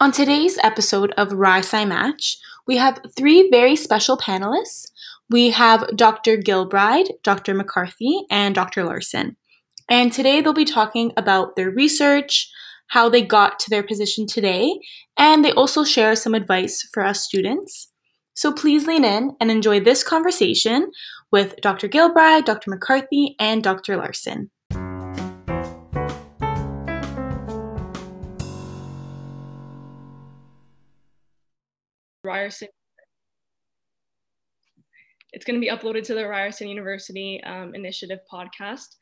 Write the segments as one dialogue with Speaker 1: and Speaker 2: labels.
Speaker 1: On today's episode of RYSci Match, we have three very special panelists. We have Dr. Gilbride, Dr. McCarthy, and Dr. Larson. And today they'll be talking about their research, how they got to their position today, and they also share some advice for us students. So please lean in and enjoy this conversation with Dr. Gilbride, Dr. McCarthy, and Dr. Larson.
Speaker 2: Ryerson. It's going to be uploaded to the Ryerson University um, Initiative podcast.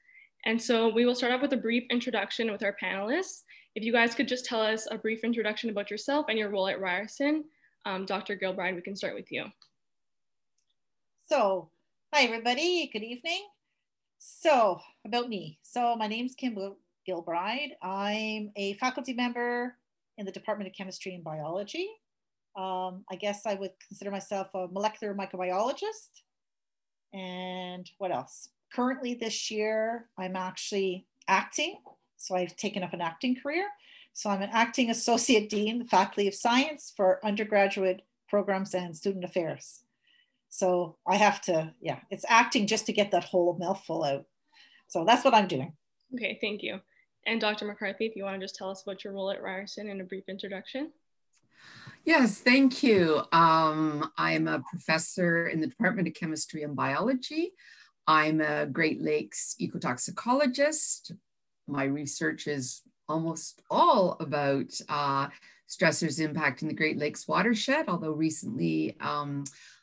Speaker 2: And so we will start off with a brief introduction with our panelists. If you guys could just tell us a brief introduction about yourself and your role at Ryerson. Um, Dr. Gilbride, we can start with you.
Speaker 3: So, hi everybody, good evening. So, about me. So, my name is Kim Gilbride. I'm a faculty member in the Department of Chemistry and Biology um, I guess I would consider myself a molecular microbiologist. And what else? Currently, this year, I'm actually acting. So I've taken up an acting career. So I'm an acting associate dean, the Faculty of Science for undergraduate programs and student affairs. So I have to, yeah, it's acting just to get that whole mouthful out. So that's what I'm doing.
Speaker 2: Okay, thank you. And Dr. McCarthy, if you want to just tell us about your role at Ryerson in a brief introduction.
Speaker 4: Yes, thank you. Um, I'm a professor in the Department of Chemistry and Biology. I'm a Great Lakes ecotoxicologist. My research is almost all about uh, stressors impacting the Great Lakes watershed, although recently um,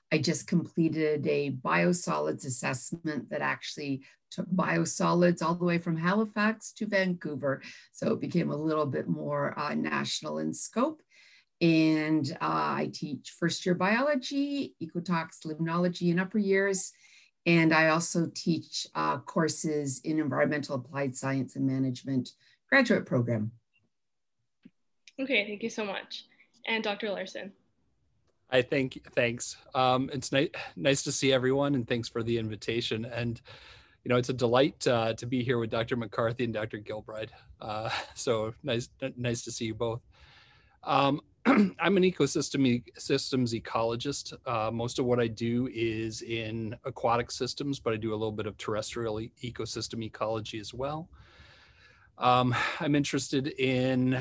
Speaker 4: I just completed a biosolids assessment that actually took biosolids all the way from Halifax to Vancouver. So it became a little bit more uh, national in scope. And uh, I teach first year biology, ecotox, limnology in upper years. And I also teach uh, courses in environmental applied science and management graduate program.
Speaker 2: Okay, thank you so much. And Dr. Larson.
Speaker 5: I think thanks. Um, it's nice nice to see everyone, and thanks for the invitation. And you know, it's a delight uh, to be here with Dr. McCarthy and Dr. Gilbride. Uh, so nice, nice to see you both. Um, I'm an ecosystem systems ecologist. Uh, most of what I do is in aquatic systems, but I do a little bit of terrestrial e- ecosystem ecology as well. Um, I'm interested in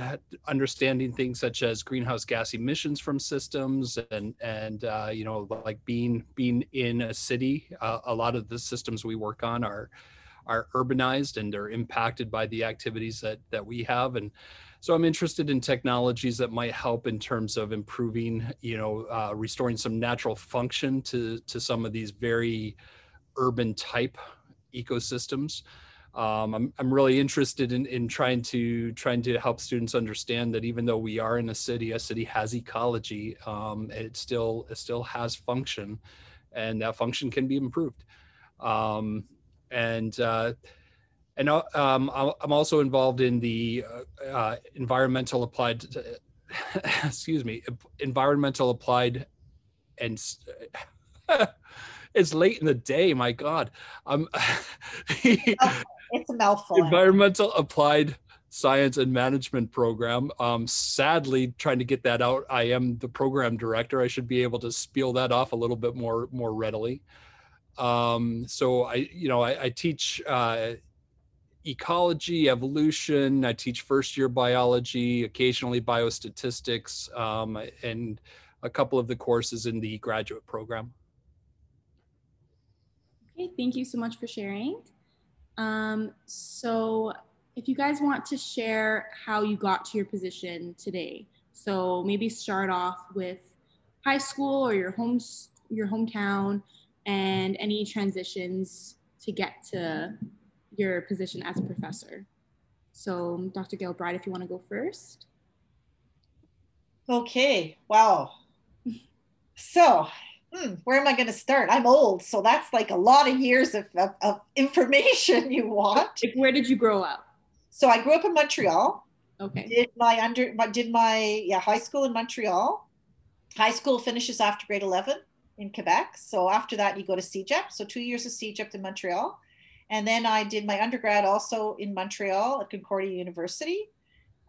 Speaker 5: understanding things such as greenhouse gas emissions from systems, and and uh, you know, like being being in a city. Uh, a lot of the systems we work on are are urbanized and are impacted by the activities that that we have, and so I'm interested in technologies that might help in terms of improving, you know, uh, restoring some natural function to to some of these very urban type ecosystems. Um, I'm, I'm really interested in, in trying to trying to help students understand that even though we are in a city, a city has ecology. Um, it still it still has function, and that function can be improved. Um, and uh, and uh, um, I'm also involved in the uh, uh environmental applied, excuse me, environmental applied, and it's late in the day. My God, um,
Speaker 3: it's a mouthful.
Speaker 5: Environmental applied science and management program. Um, sadly, trying to get that out. I am the program director. I should be able to spiel that off a little bit more more readily. Um, so I, you know, I, I teach. Uh, ecology, evolution. I teach first year biology, occasionally biostatistics, um, and a couple of the courses in the graduate program.
Speaker 1: Okay, thank you so much for sharing. Um, so, if you guys want to share how you got to your position today, so maybe start off with high school or your home, your hometown, and any transitions to get to your position as a professor. So, Dr. Gilbride, if you want to go first.
Speaker 3: Okay, wow. So, hmm, where am I going to start? I'm old, so that's like a lot of years of, of, of information you want.
Speaker 1: Like where did you grow up?
Speaker 3: So, I grew up in Montreal.
Speaker 1: Okay.
Speaker 3: Did my under did my yeah high school in Montreal. High school finishes after grade 11 in Quebec. So after that, you go to CEGEP. So two years of CEGEP in Montreal. And then I did my undergrad also in Montreal at Concordia University.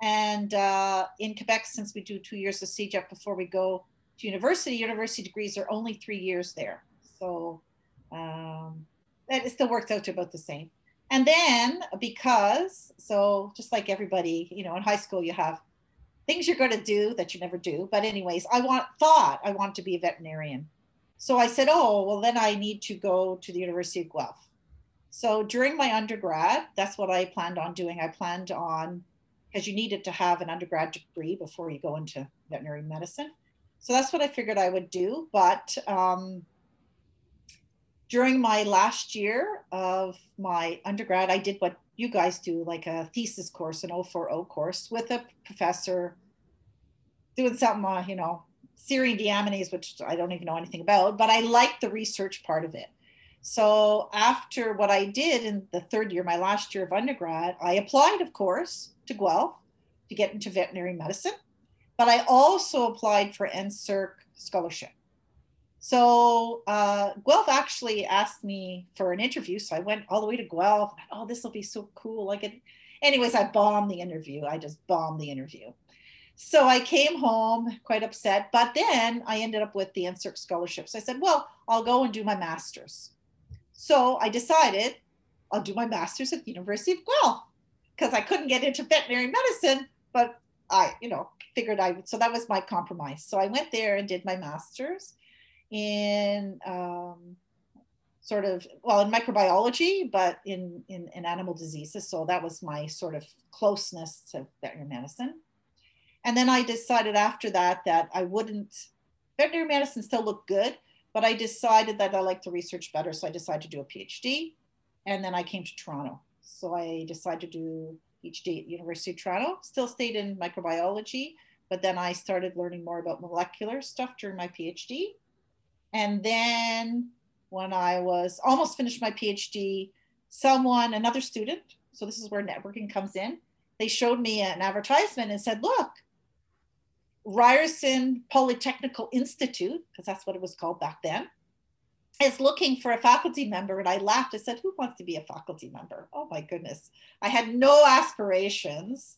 Speaker 3: And uh, in Quebec, since we do two years of CEGEP before we go to university, university degrees are only three years there. So um, that it still works out to about the same. And then because, so just like everybody, you know, in high school, you have things you're going to do that you never do. But anyways, I want thought I want to be a veterinarian. So I said, oh, well, then I need to go to the University of Guelph. So during my undergrad, that's what I planned on doing. I planned on, because you needed to have an undergrad degree before you go into veterinary medicine. So that's what I figured I would do. But um, during my last year of my undergrad, I did what you guys do, like a thesis course, an 040 course with a professor doing something, uh, you know, serine deaminase, which I don't even know anything about, but I like the research part of it. So after what I did in the third year, my last year of undergrad, I applied, of course, to Guelph to get into veterinary medicine, but I also applied for NSERC scholarship. So uh, Guelph actually asked me for an interview. So I went all the way to Guelph. Oh, this will be so cool. Like it. Anyways, I bombed the interview. I just bombed the interview. So I came home quite upset. But then I ended up with the NSERC scholarship. So I said, well, I'll go and do my master's. So I decided I'll do my master's at the University of Guelph because I couldn't get into veterinary medicine, but I, you know, figured I would. So that was my compromise. So I went there and did my master's in um, sort of well in microbiology but in, in, in animal diseases so that was my sort of closeness to veterinary medicine and then i decided after that that i wouldn't veterinary medicine still looked good but i decided that i liked the research better so i decided to do a phd and then i came to toronto. So i decided to do phd at university of toronto. Still stayed in microbiology but then i started learning more about molecular stuff during my phd and then when I was almost finished my PhD, someone, another student, so this is where networking comes in, they showed me an advertisement and said, look, Ryerson Polytechnical Institute, because that's what it was called back then, is looking for a faculty member. And I laughed. I said, Who wants to be a faculty member? Oh my goodness. I had no aspirations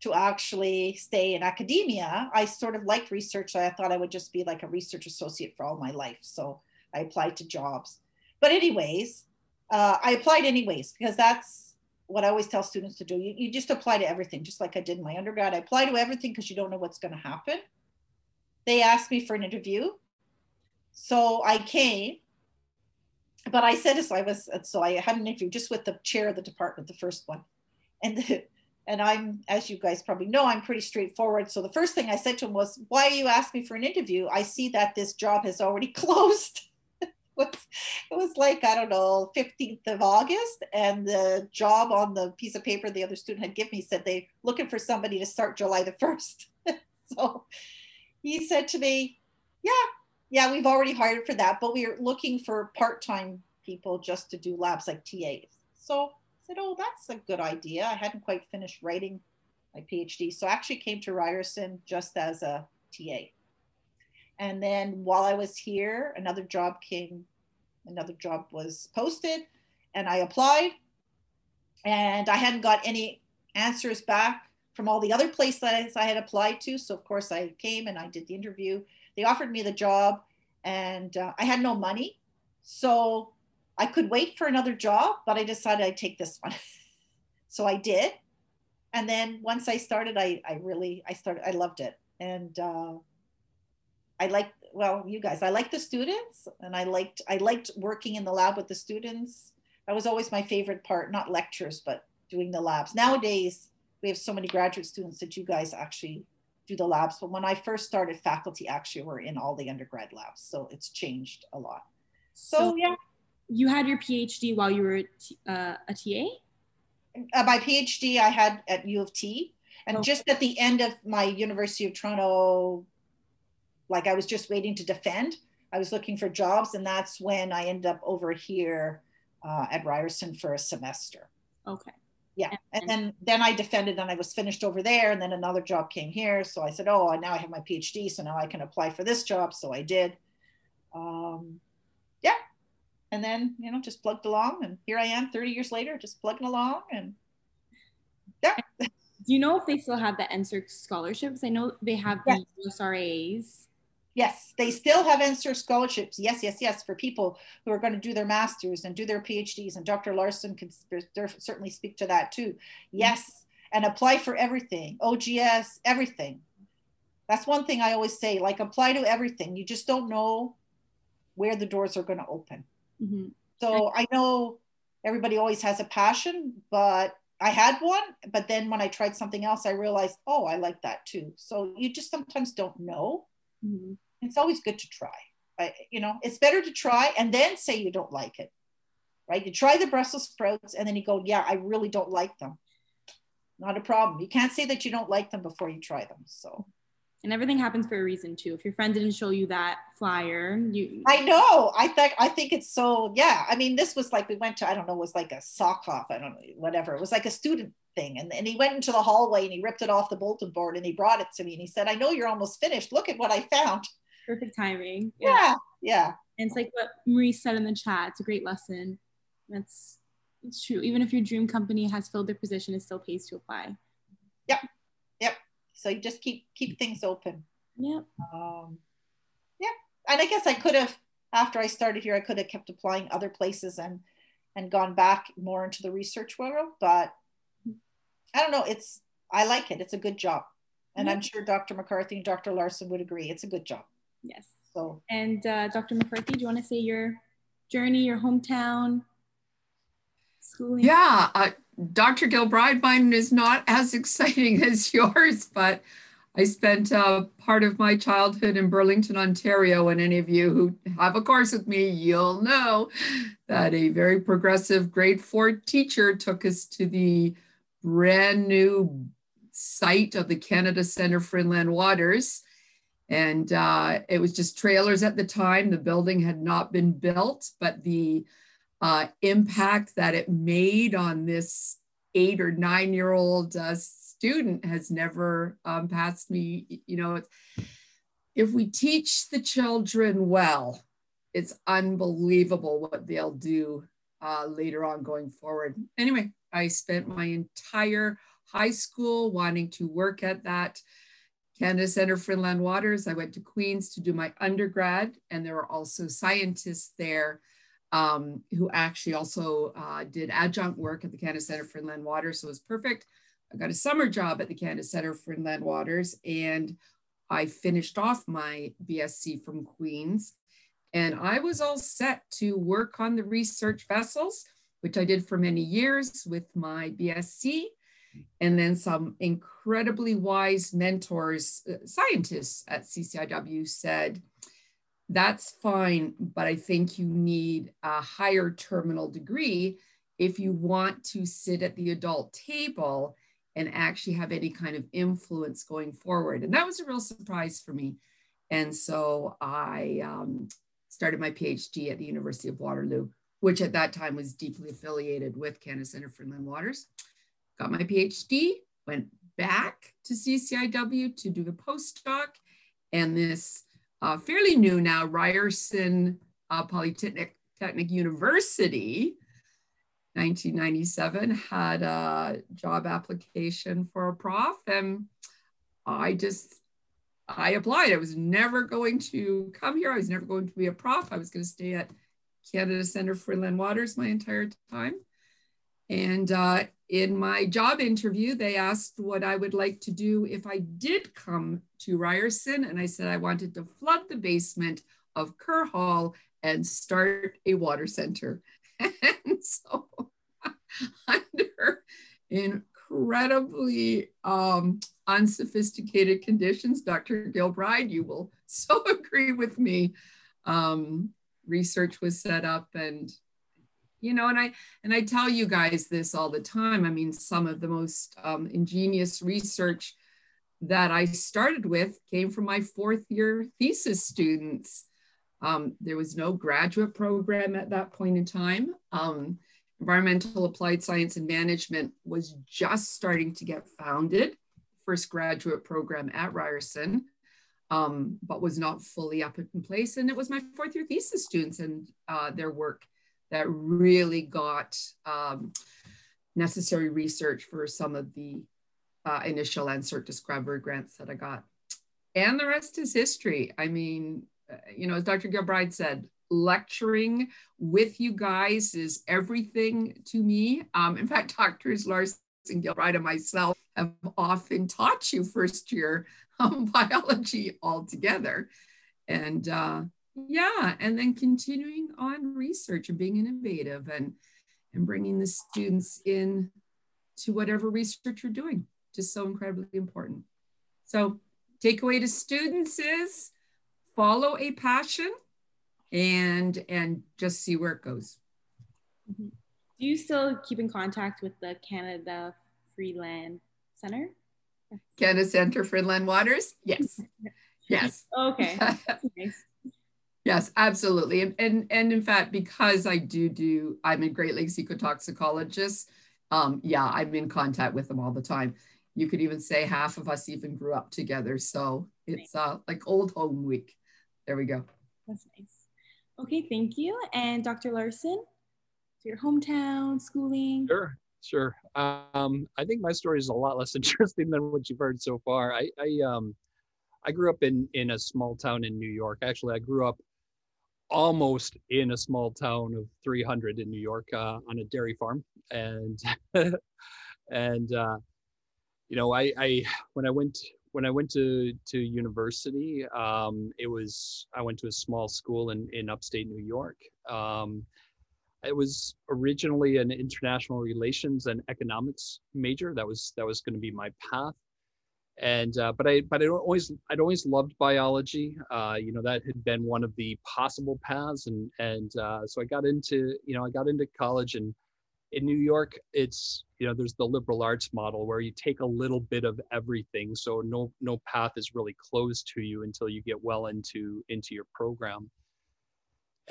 Speaker 3: to actually stay in academia. I sort of liked research. So I thought I would just be like a research associate for all my life. So I applied to jobs. But, anyways, uh, I applied anyways because that's what I always tell students to do. You, you just apply to everything, just like I did in my undergrad. I apply to everything because you don't know what's going to happen. They asked me for an interview. So I came, but I said, so I was, so I had an interview just with the chair of the department, the first one. And the, and I'm, as you guys probably know, I'm pretty straightforward. So the first thing I said to him was, "Why are you asking me for an interview? I see that this job has already closed." It was like I don't know, 15th of August, and the job on the piece of paper the other student had given me said they looking for somebody to start July the 1st. so he said to me, "Yeah, yeah, we've already hired for that, but we are looking for part-time people just to do labs like TAs." So I said, oh, that's a good idea. I hadn't quite finished writing my PhD. So I actually came to Ryerson just as a TA. And then while I was here, another job came, another job was posted, and I applied. And I hadn't got any answers back from all the other places I had applied to. So, of course, I came and I did the interview. They offered me the job, and uh, I had no money. So I could wait for another job, but I decided I'd take this one. so I did. And then once I started, I, I really, I started, I loved it. And uh, I liked, well, you guys, I liked the students and I liked, I liked working in the lab with the students. That was always my favorite part, not lectures, but doing the labs. Nowadays, we have so many graduate students that you guys actually do the labs. But when I first started, faculty actually were in all the undergrad labs. So it's changed a lot. So, so yeah,
Speaker 1: you had your PhD while you were uh, a TA?
Speaker 3: Uh, my PhD I had at U of T. And okay. just at the end of my University of Toronto, like I was just waiting to defend, I was looking for jobs. And that's when I ended up over here uh, at Ryerson for a semester.
Speaker 1: Okay.
Speaker 3: Yeah. And, then, then I defended and I was finished over there. And then another job came here. So I said, oh, now I have my PhD. So now I can apply for this job. So I did. Um, yeah, and then you know just plugged along and here i am 30 years later just plugging along and yeah
Speaker 1: Do you know if they still have the NSERC scholarships? I know they have the. USRAs.
Speaker 3: Yes, they still have NSERC scholarships. Yes, yes, yes, for people who are going to do their masters and do their PhDs. And Dr. Larson can certainly speak to that too. Yes, and apply for everything, OGS, everything. That's one thing I always say like, apply to everything. You just don't know where the doors are going to open.
Speaker 1: Mhm.
Speaker 3: So I know everybody always has a passion, but I had one. But then when I tried something else, I realized, oh, I like that too. So you just sometimes don't know.
Speaker 1: Mhm.
Speaker 3: It's always good to try. I, you know, it's better to try and then say you don't like it, right? You try the Brussels sprouts and then you go, yeah, I really don't like them. Not a problem. You can't say that you don't like them before you try them. So
Speaker 1: And everything happens for a reason too. If your friend didn't show you that flyer, you
Speaker 3: I know. I think I think it's so. Yeah. I mean, this was like we went to. I don't know. It was like a sock off. I don't know. Whatever. It was like a student thing, and and he went into the hallway and he ripped it off the bulletin board and he brought it to me and he said, "I know you're almost finished. Look at what I found."
Speaker 1: perfect timing.
Speaker 3: Yeah. Yeah.
Speaker 1: And it's like what Marie said in the chat. It's a great lesson. That's it's true. Even if your dream company has filled their position, it still pays to apply. Yep. Yep.
Speaker 3: So you just keep keep things open.
Speaker 1: Yep.
Speaker 3: Um, yeah. And I guess I could have after I started here, I could have kept applying other places and and gone back more into the research world, but I don't know. It's I like it. It's a good job. And I'm sure Dr. McCarthy and Dr. Larson would agree. It's a good job.
Speaker 1: Yes.
Speaker 3: So
Speaker 1: And uh, Dr. McCarthy, do you want to say your journey, your hometown, schooling?
Speaker 4: Yeah, uh, Dr. Gilbride, mine is not as exciting as yours, but I spent uh, part of my childhood in Burlington, Ontario. And any of you who have a course with me, you'll know that a very progressive grade four teacher took us to the brand new site of the Canada Center for Inland Waters. And uh, it was just trailers at the time. The building had not been built, but the uh, impact that it made on this eight or nine year old uh, student has never um, passed me. You know, if we teach the children well, it's unbelievable what they'll do uh, later on going forward. Anyway, I spent my entire high school wanting to work at that Canada Center for Inland Waters. I went to Queens to do my undergrad, and there were also scientists there um, who actually also uh, did adjunct work at the Canada Center for Inland Waters. So it was perfect. I got a summer job at the Canada Center for Inland Waters, and I finished off my BSc from Queens. And I was all set to work on the research vessels, which I did for many years with my BSc. And then some incredibly wise mentors, uh, scientists at CCIW said, that's fine, but I think you need a higher terminal degree if you want to sit at the adult table and actually have any kind of influence going forward. And that was a real surprise for me. And so I um, started my PhD at the University of Waterloo, which at that time was deeply affiliated with Canada Center for Inland Waters. Got my PhD, went back to CCIW to do the postdoc, and this uh, fairly new now, Ryerson uh, Polytechnic Technic University, 1997, had a job application for a prof. And I just, I applied. I was never going to come here. I was never going to be a prof. I was going to stay at Canada Center for Inland Waters my entire time. And uh, in my job interview, they asked what I would like to do if I did come to Ryerson. And I said I wanted to flood the basement of Kerr Hall and start a water center. And so, under incredibly um, unsophisticated conditions, Dr. Gilbride, you will so agree with me. Um, research was set up and you know and i and i tell you guys this all the time. I mean some of the most um, ingenious research that i started with came from my fourth year thesis students. Um, there was no graduate program at that point in time. Um, environmental applied science and management was just starting to get founded. First graduate program at ryerson um, but was not fully up in place and it was my fourth year thesis students and uh, their work that really got um, necessary research for some of the uh, initial NSERC Discovery grants that I got. And the rest is history. I mean, uh, you know, as Dr. Gilbride said, lecturing with you guys is everything to me. Um, in fact, Doctors Larson Gilbride and myself have often taught you first year biology altogether. And uh, yeah, and then continuing on research and being innovative and, and bringing the students in to whatever research you're doing, just so incredibly important. So takeaway to students is follow a passion and and just see where it goes.
Speaker 1: Mm-hmm. Do you still keep in contact with the Canada Free Land Center?
Speaker 4: Canada Center for Inland Waters? Yes. Yes.
Speaker 1: okay. nice.
Speaker 4: Yes, absolutely. And, and and in fact, because I do do, I'm a Great Lakes ecotoxicologist. Um, yeah, I'm in contact with them all the time. You could even say half of us even grew up together. So it's uh, like old home week. There we go.
Speaker 1: That's nice. Okay, thank you. And Dr. Larson, to your hometown, schooling.
Speaker 5: Sure, sure. Um, I think my story is a lot less interesting than what you've heard so far. I, I, um, I grew up in in a small town in New York. Actually, I grew up almost in a small town of 300 in New York uh, on a dairy farm, and and uh, you know, I, I when I went when I went to to university, um, it was I went to a small school in in upstate New York. Um, it was originally an international relations and economics major. That was that was going to be my path. And uh, but I but I always I'd always loved biology. Uh, you know that had been one of the possible paths, and and uh, so I got into you know I got into college and in New York, it's you know there's the liberal arts model where you take a little bit of everything, so no no path is really closed to you until you get well into into your program.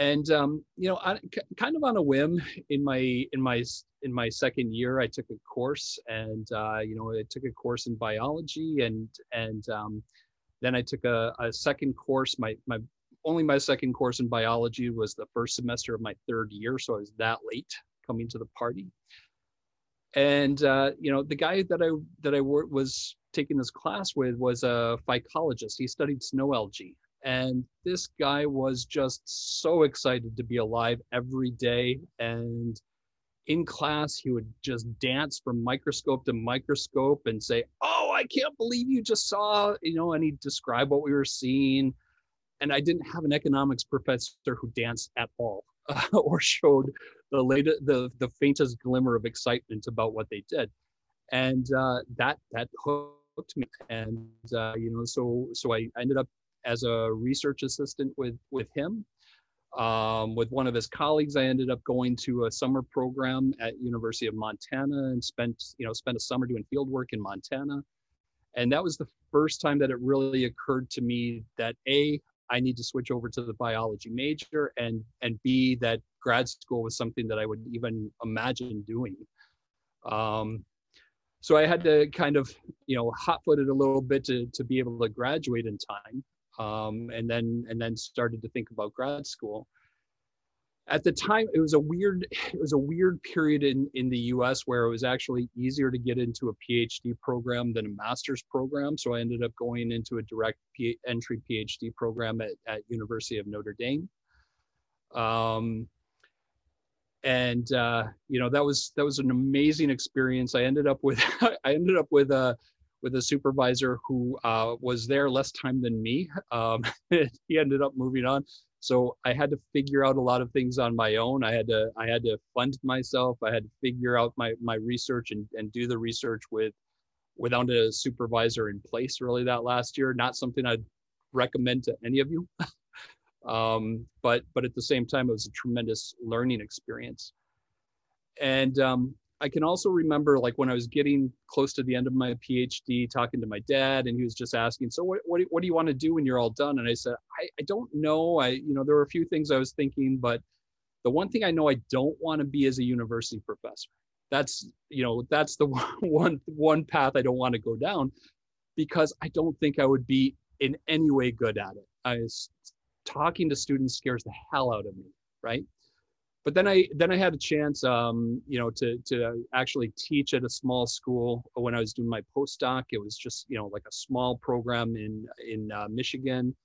Speaker 5: And um, you know, I, kind of on a whim, in my in my in my second year, I took a course, and uh, you know, I took a course in biology, and and um, then I took a, a second course. My my only my second course in biology was the first semester of my third year, so I was that late coming to the party. And uh, you know, the guy that I that I was taking this class with was a phycologist. He studied snow algae, and this guy was just so excited to be alive every day. And in class, he would just dance from microscope to microscope and say, "Oh, I can't believe you just saw," you know, and he'd describe what we were seeing. And I didn't have an economics professor who danced at all uh, or showed the latest, the the faintest glimmer of excitement about what they did, and uh, that that hooked me. And uh, you know, so so I ended up as a research assistant with with him. Um, with one of his colleagues, I ended up going to a summer program at University of Montana and spent you know spent a summer doing field work in Montana. And that was the first time that it really occurred to me that a I need to switch over to the biology major, and and B that grad school was something that I would even imagine doing. Um, so I had to kind of you know hot-foot it a little bit to to be able to graduate in time, um, and then and then started to think about grad school. At the time it was a weird it was a weird period in in the US where it was actually easier to get into a PhD program than a master's program. So I ended up going into a direct P- entry PhD program at, at University of Notre Dame. Um, and uh, you know that was that was an amazing experience. I ended up with I ended up with a with a supervisor who uh, was there less time than me. Um, he ended up moving on. So i had to figure out a lot of things on my own. I had to i had to fund myself. I had to figure out my my research and, and do the research with without a supervisor in place really that last year. Not something i'd recommend to any of you. Um, but but at the same time it was a tremendous learning experience. And um, I can also remember like when I was getting close to the end of my PhD, talking to my dad, and he was just asking, "So what what, what do you want to do when you're all done?" And I said, I, "I don't know. I you know there were a few things I was thinking, but the one thing I know I don't want to be is a university professor. That's you know that's the one one path I don't want to go down because I don't think I would be in any way good at it. I was talking to students scares the hell out of me, right? But then I then I had a chance, um, you know, to to actually teach at a small school when I was doing my postdoc. It was just you know like a small program in in uh, Michigan.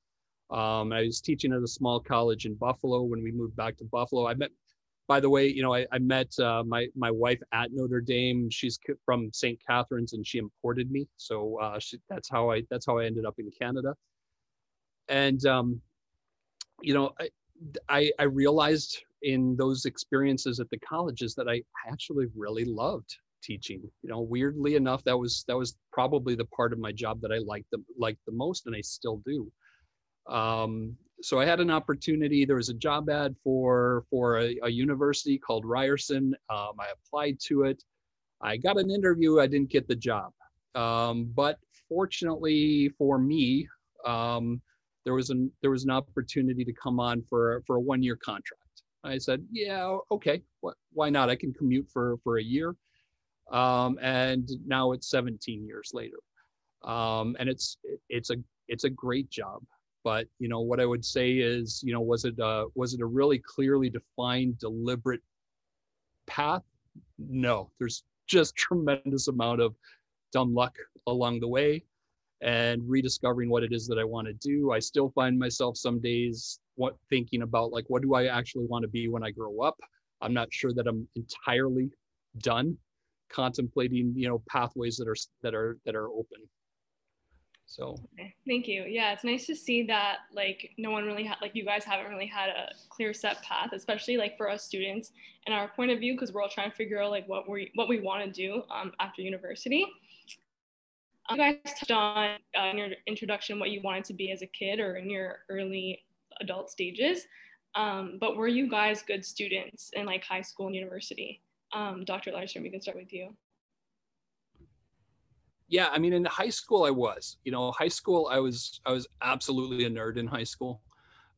Speaker 5: Um, I was teaching at a small college in Buffalo when we moved back to Buffalo. I met, by the way, you know, I, I met uh, my my wife at Notre Dame. She's from St. Catharines, and she imported me. So uh, she, that's how I that's how I ended up in Canada. And um, you know, I, I I realized in those experiences at the colleges that I actually really loved teaching. You know, weirdly enough, that was that was probably the part of my job that I liked the liked the most, and I still do. Um, so I had an opportunity. There was a job ad for for a, a university called Ryerson. Um, I applied to it. I got an interview. I didn't get the job, um, but fortunately for me, um, there was an there was an opportunity to come on for for a one year contract. I said, yeah, okay, why not? I can commute for for a year, um, and now it's 17 years later, um, and it's it's a it's a great job. But you know what I would say is, you know, was it a, was it a really clearly defined, deliberate path? No, there's just tremendous amount of dumb luck along the way and rediscovering what it is that I want to do. I still find myself some days what thinking about like what do I actually want to be when I grow up. I'm not sure that I'm entirely done contemplating, you know, pathways that are that are that are open. So
Speaker 2: okay. thank you. Yeah, it's nice to see that like no one really had like you guys haven't really had a clear set path, especially like for us students and our point of view because we're all trying to figure out like what we what we want to do um, after university. You guys touched on uh, in your introduction what you wanted to be as a kid or in your early adult stages. Um, but were you guys good students in like high school and university? Um, Dr. Larson, we can start with you.
Speaker 5: Yeah, I mean, in high school, I was. You know, high school, I was. I was absolutely a nerd in high school.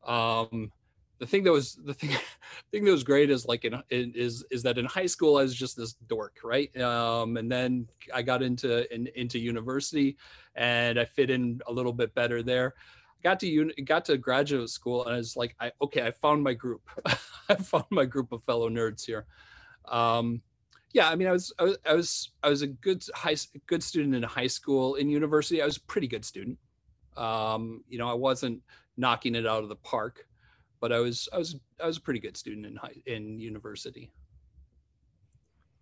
Speaker 5: Um, the thing that was the thing, thing that was great is like in, in, is is that in high school I was just this dork, right? Um, and then I got into in, into university, and I fit in a little bit better there got to uni- got to graduate school and I was like, I okay, I found my group. I found my group of fellow nerds here. Um, yeah, I mean, I was, I was I was I was a good high good student in high school. In university, I was a pretty good student. Um, you know, I wasn't knocking it out of the park, but I was I was I was a pretty good student in high in university.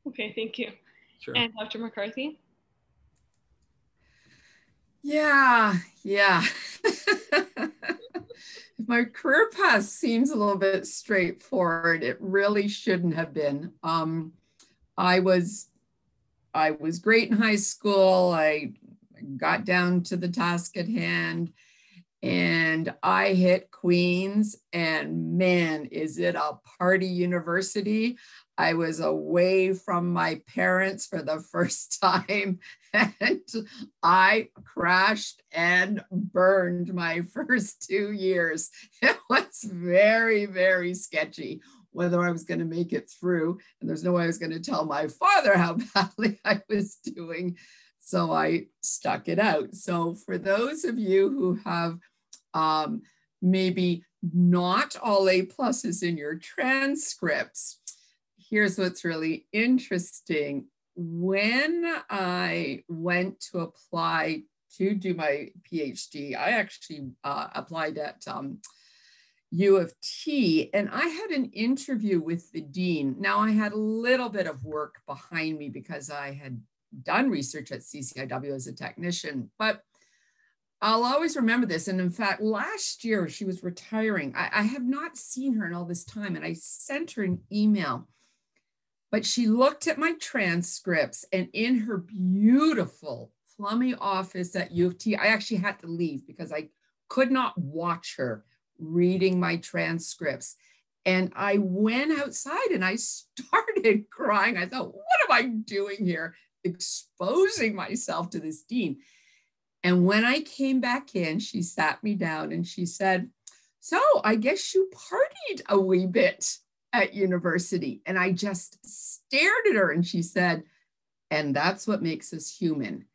Speaker 2: Okay, thank you.
Speaker 5: Sure.
Speaker 2: And Dr. McCarthy.
Speaker 4: Yeah, yeah. If my career path seems a little bit straightforward. It really shouldn't have been. Um, I was, I was great in high school. I got down to the task at hand, and I hit Queens. And man, is it a party university! I was away from my parents for the first time and I crashed and burned my first two years. It was very, very sketchy whether I was going to make it through. And there's no way I was going to tell my father how badly I was doing. So I stuck it out. So for those of you who have um, maybe not all A pluses in your transcripts, here's what's really interesting. When I went to apply to do my PhD, I actually uh, applied at um, U of T, and I had an interview with the dean. Now, I had a little bit of work behind me because I had done research at CCIW as a technician, but I'll always remember this. And in fact, last year she was retiring. I, I have not seen her in all this time, and I sent her an email but she looked at my transcripts and in her beautiful plummy office at U of T, I actually had to leave because I could not watch her reading my transcripts. And I went outside and I started crying. I thought, what am I doing here? Exposing myself to this dean. And when I came back in, she sat me down and she said, So I guess you partied a wee bit at university. And I just stared at her and she said, and that's what makes us human.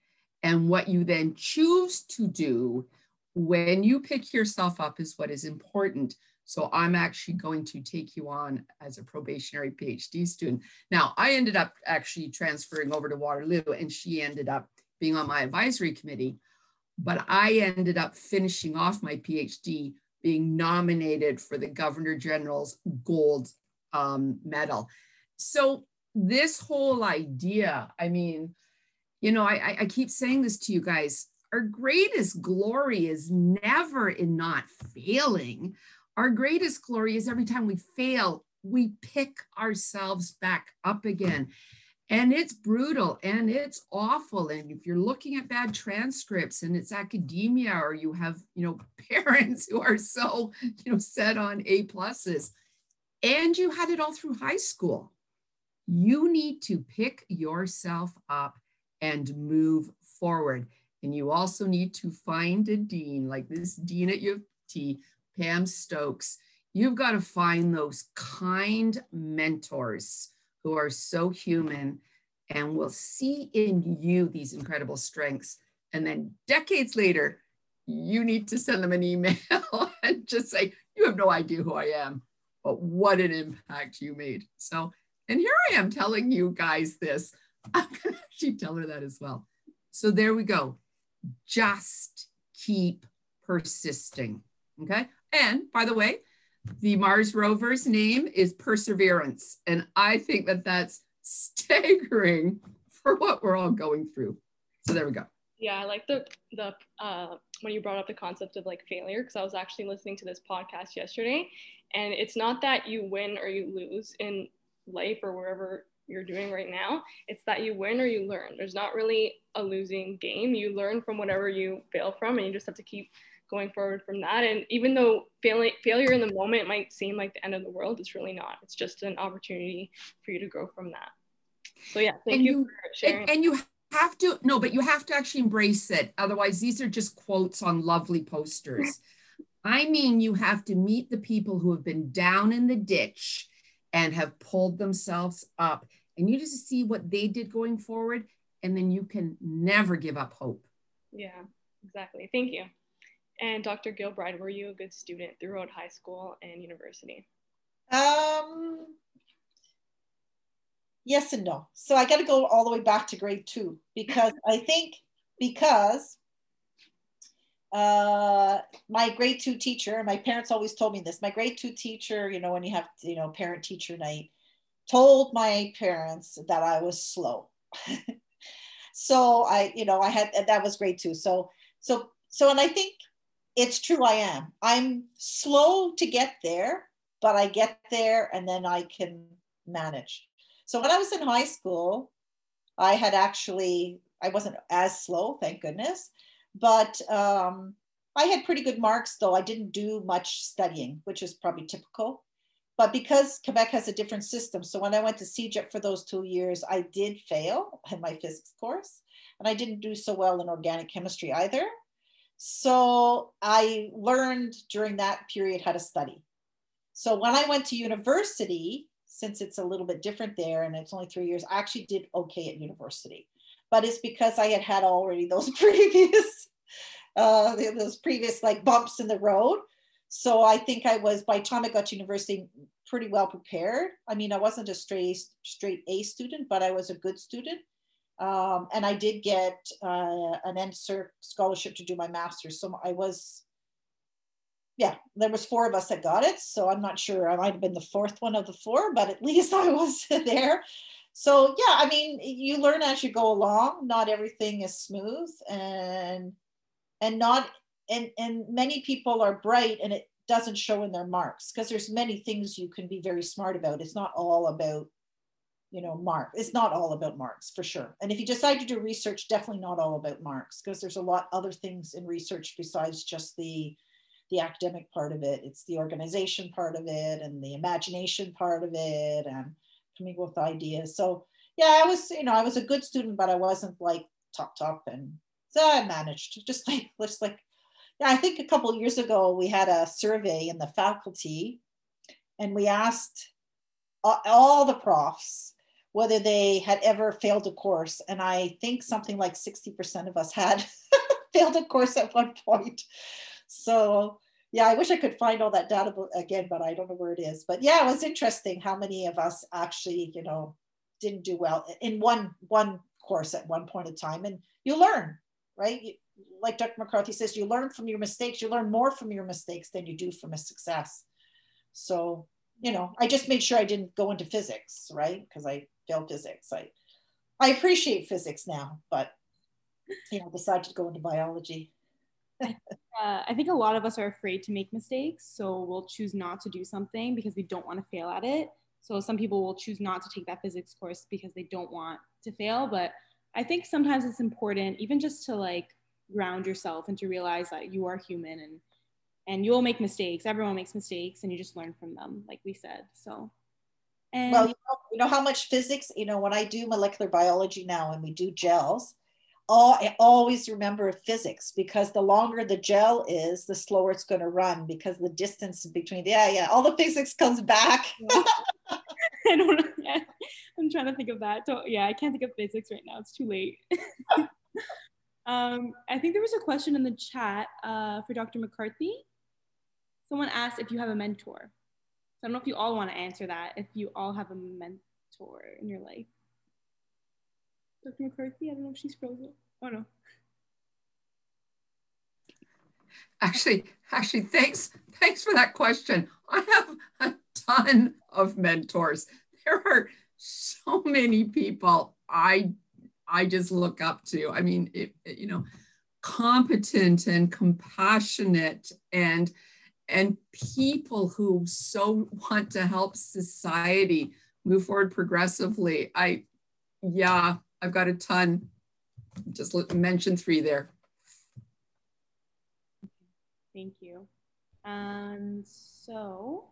Speaker 4: And what you then choose to do when you pick yourself up is what is important. So I'm actually going to take you on as a probationary PhD student. Now, I ended up actually transferring over to Waterloo and she ended up being on my advisory committee. But I ended up finishing off my PhD being nominated for the Governor General's Gold um, Medal. So this whole idea, I mean, you know, I, I keep saying this to you guys. Our greatest glory is never in not failing. Our greatest glory is every time we fail, we pick ourselves back up again. And it's brutal and it's awful. And if you're looking at bad transcripts and it's academia or you have, you know, parents who are so, you know, set on A pluses and you had it all through high school, you need to pick yourself up and move forward. And you also need to find a dean like this dean at U of T, Pam Stokes. You've got to find those kind mentors who are so human and will see in you these incredible strengths. And then decades later, you need to send them an email and just say, You have no idea who I am, but what an impact you made. So, and here I am telling you guys this. I'm going to actually tell her that as well. So, there we go. Just keep persisting. Okay. And by the way, the Mars rover's name is Perseverance. And I think that that's staggering for what we're all going through. So there we go.
Speaker 2: Yeah, I like the the uh, when you brought up the concept of like failure because I was actually listening to this podcast yesterday, and it's not that you win or you lose in life or wherever you're doing right now. It's that you win or you learn. There's not really a losing game. You learn from whatever you fail from, and you just have to keep going forward from that. And even though failing, failure in the moment might seem like the end of the world, it's really not. It's just an opportunity for you to grow from that. So yeah, thank
Speaker 4: and
Speaker 2: you,
Speaker 4: you
Speaker 2: for sharing.
Speaker 4: And, and you have to no, but you have to actually embrace it. Otherwise, these are just quotes on lovely posters. I mean, you have to meet the people who have been down in the ditch and have pulled themselves up. And you just see what they did going forward. And then you can never give up hope.
Speaker 2: Yeah, exactly. Thank you. And Dr. Gilbride, were you a good student throughout high school and university?
Speaker 3: Um, yes and no. So I got to go all the way back to grade two because I think because uh, my grade two teacher, and my parents always told me this. My grade two teacher, you know, when you have, you know, parent teacher night, told my parents that I was slow. so I, you know, I had that was grade two. So, so, so, and I think it's true. I am. I'm slow to get there, but I get there and then I can manage. So when I was in high school, I had actually, I wasn't as slow, thank goodness, but um, I had pretty good marks, though I didn't do much studying, which is probably typical. But because Quebec has a different system, so when I went to CEGEP for those two years, I did fail in my physics course, and I didn't do so well in organic chemistry either. So I learned during that period how to study. So when I went to university, since it's a little bit different there and it's only three years, I actually did okay at university. But it's because I had had already those previous, uh, those previous like bumps in the road. So I think I was by the time I got to university pretty well prepared. I mean, I wasn't a straight straight A student, but I was a good student. Um, and I did get uh, an NSERC scholarship to do my master's. So I was yeah, there was four of us that got it. So I'm not sure. I might have been the fourth one of the four, but at least I was there. So yeah, I mean, you learn as you go along. Not everything is smooth, and and not and and many people are bright, and it doesn't show in their marks because there's many things you can be very smart about. It's not all about you know mark. It's not all about marks for sure. And if you decide to do research, definitely not all about marks because there's a lot other things in research besides just the the academic part of it. It's the organization part of it and the imagination part of it and coming with ideas. So yeah, I was, you know, I was a good student, but I wasn't like top top. And so I managed just like, just like, yeah, I think a couple years ago we had a survey in the faculty and we asked all the profs whether they had ever failed a course. And I think something like 60% of us had failed a course at one point. So yeah, I wish I could find all that data again, but I don't know where it is. But yeah, it was interesting how many of us actually, you know, didn't do well in one one course at one point in time. And you learn, right? You, like Dr. McCarthy says, you learn from your mistakes. You learn more from your mistakes than you do from a success. So, you know, I just made sure I didn't go into physics, right? Because I failed physics. I I appreciate physics now, but you know, decided to go into biology.
Speaker 1: uh, I think a lot of us are afraid to make mistakes, so we'll choose not to do something because we don't want to fail at it. So some people will choose not to take that physics course because they don't want to fail. But I think sometimes it's important, even just to like ground yourself and to realize that you are human and and you'll make mistakes. Everyone makes mistakes, and you just learn from them, like we said. So.
Speaker 3: And well, you know, you know how much physics, you know, when I do molecular biology now and we do gels, all I always remember physics because the longer the gel is, the slower it's going to run because the distance between yeah yeah all the physics comes back.
Speaker 1: I don't know. Yeah. I'm trying to think of that. So yeah, I can't think of physics right now. It's too late. um, I think there was a question in the chat uh, for Dr. McCarthy. Someone asked if you have a mentor. So I don't know if you all want to answer that. If you all have a mentor in your life. Dr. McCarthy, I don't know if she's frozen. Oh no.
Speaker 4: Actually, actually, thanks, thanks for that question. I have a ton of mentors. There are so many people I I just look up to. I mean, it, it, you know, competent and compassionate and and people who so want to help society move forward progressively. I yeah, I've got a ton. Just mention three there.
Speaker 1: Thank you. And so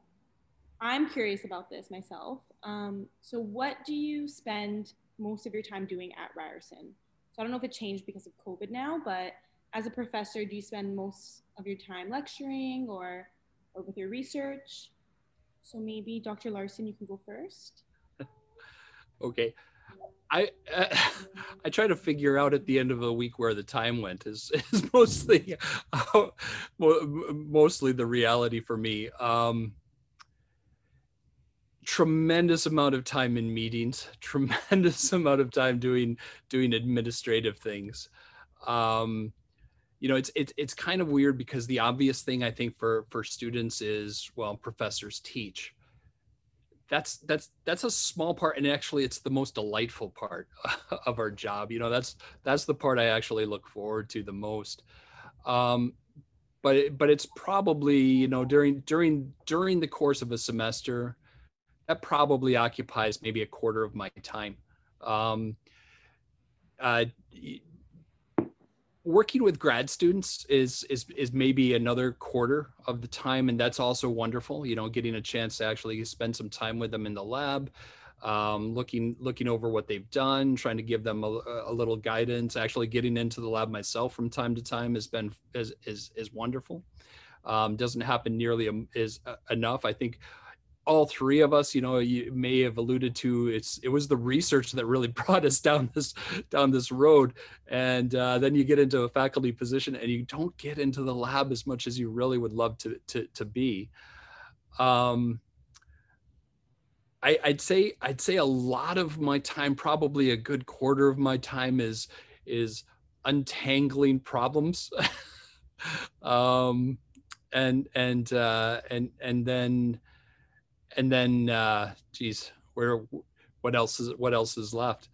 Speaker 1: I'm curious about this myself. Um, so what do you spend most of your time doing at Ryerson? So I don't know if it changed because of COVID now, but as a professor, do you spend most of your time lecturing or, or with your research? So maybe Dr. Larson, you can go first.
Speaker 5: okay. I uh, I try to figure out at the end of a week where the time went is is mostly uh, mostly the reality for me. Um, tremendous amount of time in meetings, tremendous amount of time doing doing administrative things. Um, you know, it's it's it's kind of weird because the obvious thing I think for for students is well, professors teach. That's that's that's a small part and actually it's the most delightful part of our job. You know that's that's the part i actually look forward to the most. Um, but but it's probably you know during during during the course of a semester that probably occupies maybe a quarter of my time. Um, uh, working with grad students is is is maybe another quarter of the time and that's also wonderful you know getting a chance to actually spend some time with them in the lab um, looking looking over what they've done trying to give them a, a, little guidance. Actually getting into the lab myself from time to time has been is is, is wonderful. Um, doesn't happen nearly is uh, enough. I think all three of us, you know, you may have alluded to it's it was the research that really brought us down this down this road, and uh, then you get into a faculty position and you don't get into the lab as much as you really would love to to to be. Um, I, I'd say I'd say a lot of my time, probably a good quarter of my time, is is untangling problems. um, and and uh, and and then and then uh geez where what else is what else is left?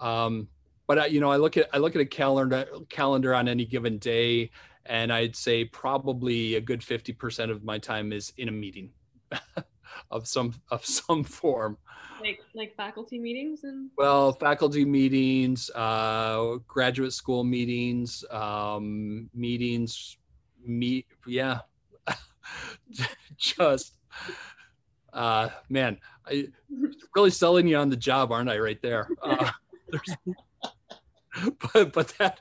Speaker 5: Um but I, you know i look at i look at a calendar calendar on any given day and i'd say probably a good 50% of my time is in a meeting of some of some form.
Speaker 2: Like like faculty meetings and?
Speaker 5: Well faculty meetings uh graduate school meetings um meetings meet yeah just uh, man, I really selling you on the job, aren't I? Right there. Uh, but but that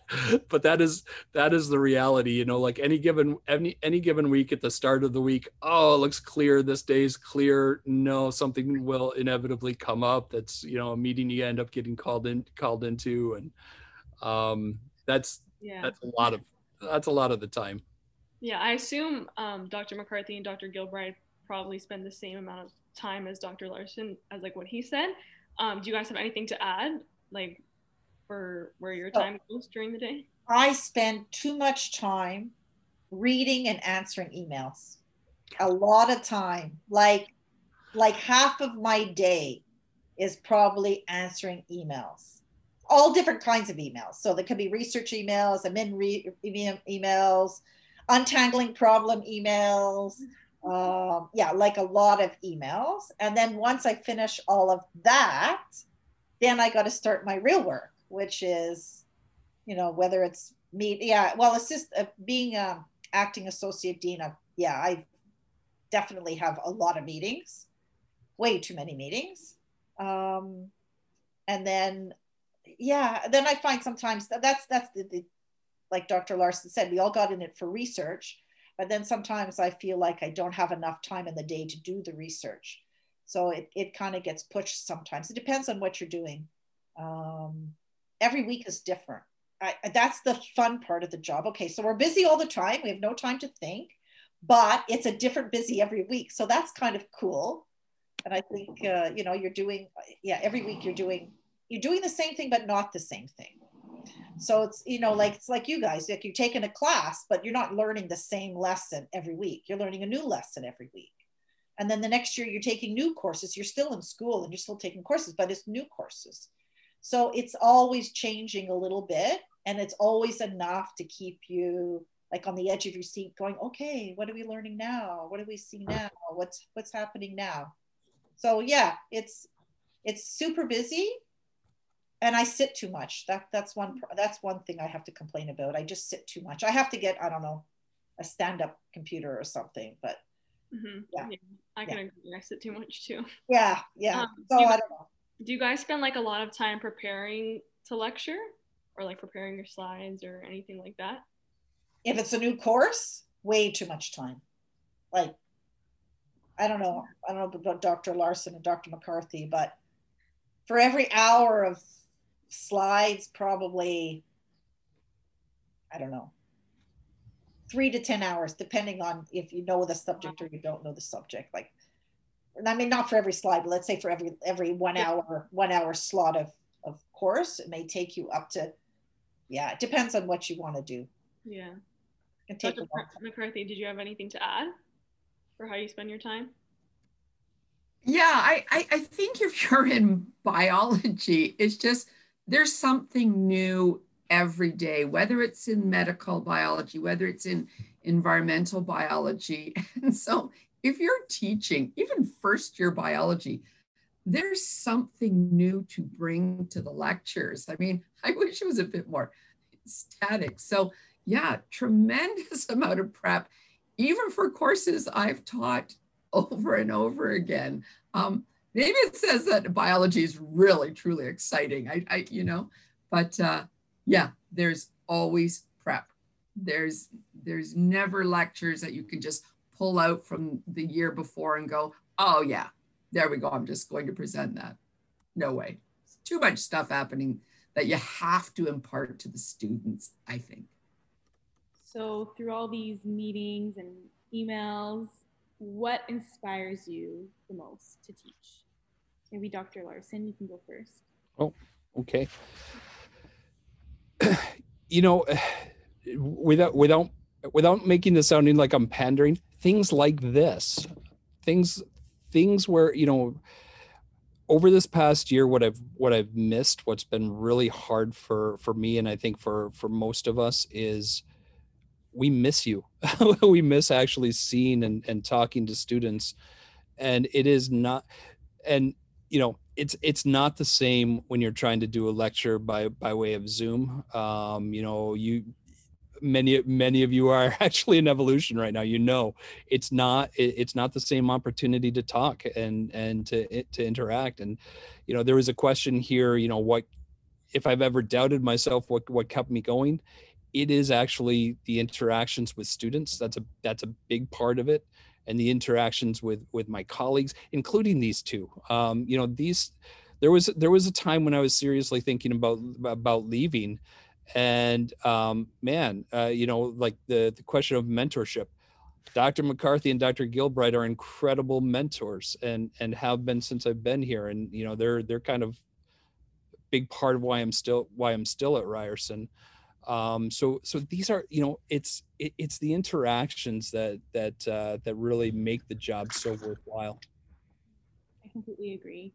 Speaker 5: but that is that is the reality. You know, like any given any any given week at the start of the week, oh, it looks clear. This day's clear. No, something will inevitably come up. That's you know a meeting you end up getting called in called into, and um, that's yeah. that's a lot of that's a lot of the time.
Speaker 2: Yeah, I assume um, Dr. McCarthy and Dr. Gilbride probably spend the same amount of time as Dr. Larson, as like what he said. Um, do you guys have anything to add, like for where your time goes during the day?
Speaker 3: I spend too much time reading and answering emails. A lot of time, like like half of my day is probably answering emails all different kinds of emails so there could be research emails admin re- emails untangling problem emails um, yeah like a lot of emails. And then once i finish all of that then i got to start my real work which is you know whether it's me yeah well assist uh, being acting associate dean of yeah i definitely have a lot of meetings way too many meetings. Um, and then yeah then i find sometimes that that's that's the, the like dr larson said we all got in it for research but then sometimes i feel like i don't have enough time in the day to do the research. So it, it kind of gets pushed sometimes. It depends on what you're doing. Um, every week is different. I, that's the fun part of the job. Okay so we're busy all the time. We have no time to think but it's a different busy every week. So that's kind of cool. And i think uh, you know you're doing yeah every week you're doing you're doing the same thing but not the same thing so it's you know like it's like you guys like you're taking a class but you're not learning the same lesson every week. You're learning a new lesson every week. And then the next year you're taking new courses. You're still in school and you're still taking courses but it's new courses. So it's always changing a little bit and it's always enough to keep you like on the edge of your seat going okay what are we learning now? What do we see now? What's what's happening now? So yeah it's it's super busy and I sit too much. That that's one that's one thing I have to complain about. I just sit too much. I have to get I don't know a stand up computer or something. But
Speaker 2: mm-hmm. yeah. yeah. I can yeah. agree. I sit too much too.
Speaker 3: Yeah, yeah. Um, so do
Speaker 2: you,
Speaker 3: I don't know.
Speaker 2: Do you guys spend like a lot of time preparing to lecture, or like preparing your slides or anything like that?
Speaker 3: If it's a new course, way too much time. Like I don't know. I don't know about Dr. Larson and Dr. McCarthy, but for every hour of slides probably i don't know three to ten hours depending on if you know the subject or you don't know the subject like i mean not for every slide but let's say for every every one hour one hour slot of of course it may take you up to yeah it depends on what you want to do.
Speaker 2: Yeah. Dr. mccarthy did you have anything to add for how you spend your time?
Speaker 4: Yeah I, I i think if you're in biology it's just there's something new every day, whether it's in medical biology, whether it's in environmental biology. And so if you're teaching, even first year biology, there's something new to bring to the lectures. I mean, I wish it was a bit more static. So, yeah, tremendous amount of prep, even for courses I've taught over and over again. Um, maybe it says that biology is really truly exciting. I, I you know but uh, yeah there's always prep. There's there's never lectures that you can just pull out from the year before and go oh yeah there we go i'm just going to present that. No way. It's too much stuff happening that you have to impart to the students i think.
Speaker 1: So through all these meetings and emails what inspires you the most to teach? Maybe Dr. Larson, you can go first.
Speaker 5: Oh, okay. you know, without without without making this sounding like I'm pandering, things like this, things things where you know over this past year what i've what i've missed what's been really hard for for me and i think for for most of us is we miss you. we miss actually seeing and, and talking to students. And it is not, and you know, it's it's not the same when you're trying to do a lecture by by way of Zoom. Um, you know, you many many of you are actually in evolution right now you know it's not it's not the same opportunity to talk and and to to interact and you know there was a question here you know what if i've ever doubted myself what what kept me going it is actually the interactions with students that's a that's a big part of it and the interactions with with my colleagues including these two um, you know these there was there was a time when i was seriously thinking about about leaving and um, man, uh, you know, like the the question of mentorship. Dr. McCarthy and Dr. Gilbride are incredible mentors and and have been since I've been here. And you know, they're they're kind of big part of why I'm still why I'm still at Ryerson. Um, so so these are you know it's it, it's the interactions that that uh, that really make the job so worthwhile.
Speaker 1: I completely agree.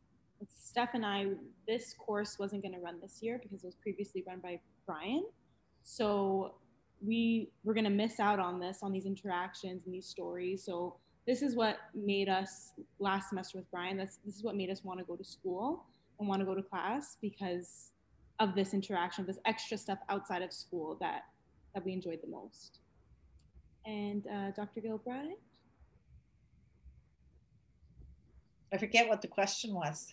Speaker 1: Steph and I, this course wasn't going to run this year because it was previously run by Brian. So we were going to miss out on this, on these interactions and these stories. So this is what made us last semester with Brian. That's this is what made us want to go to school and want to go to class because of this interaction, of this extra stuff outside of school that that we enjoyed the most. And uh, Dr. Gilbride.
Speaker 3: I forget what the question was.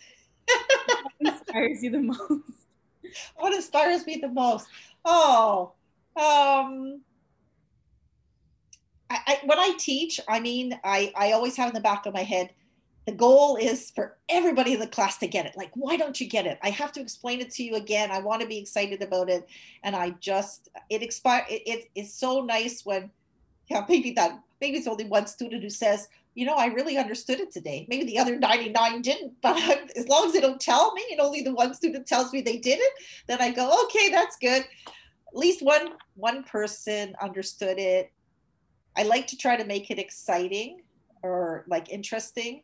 Speaker 1: what inspires you the most?
Speaker 3: What inspires me the most? Oh, um, I, I, when I teach, I mean, I, I always have in the back of my head, the goal is for everybody in the class to get it. Like, why don't you get it? I have to explain it to you again. I want to be excited about it. And I just, it expire. It, it, it's so nice when, yeah, maybe that, maybe it's only one student who says, you know, I really understood it today. Maybe the other 99 didn't, but as long as they don't tell me and only the one student tells me they did it, then I go, okay, that's good. At least one one person understood it. I like to try to make it exciting or like interesting.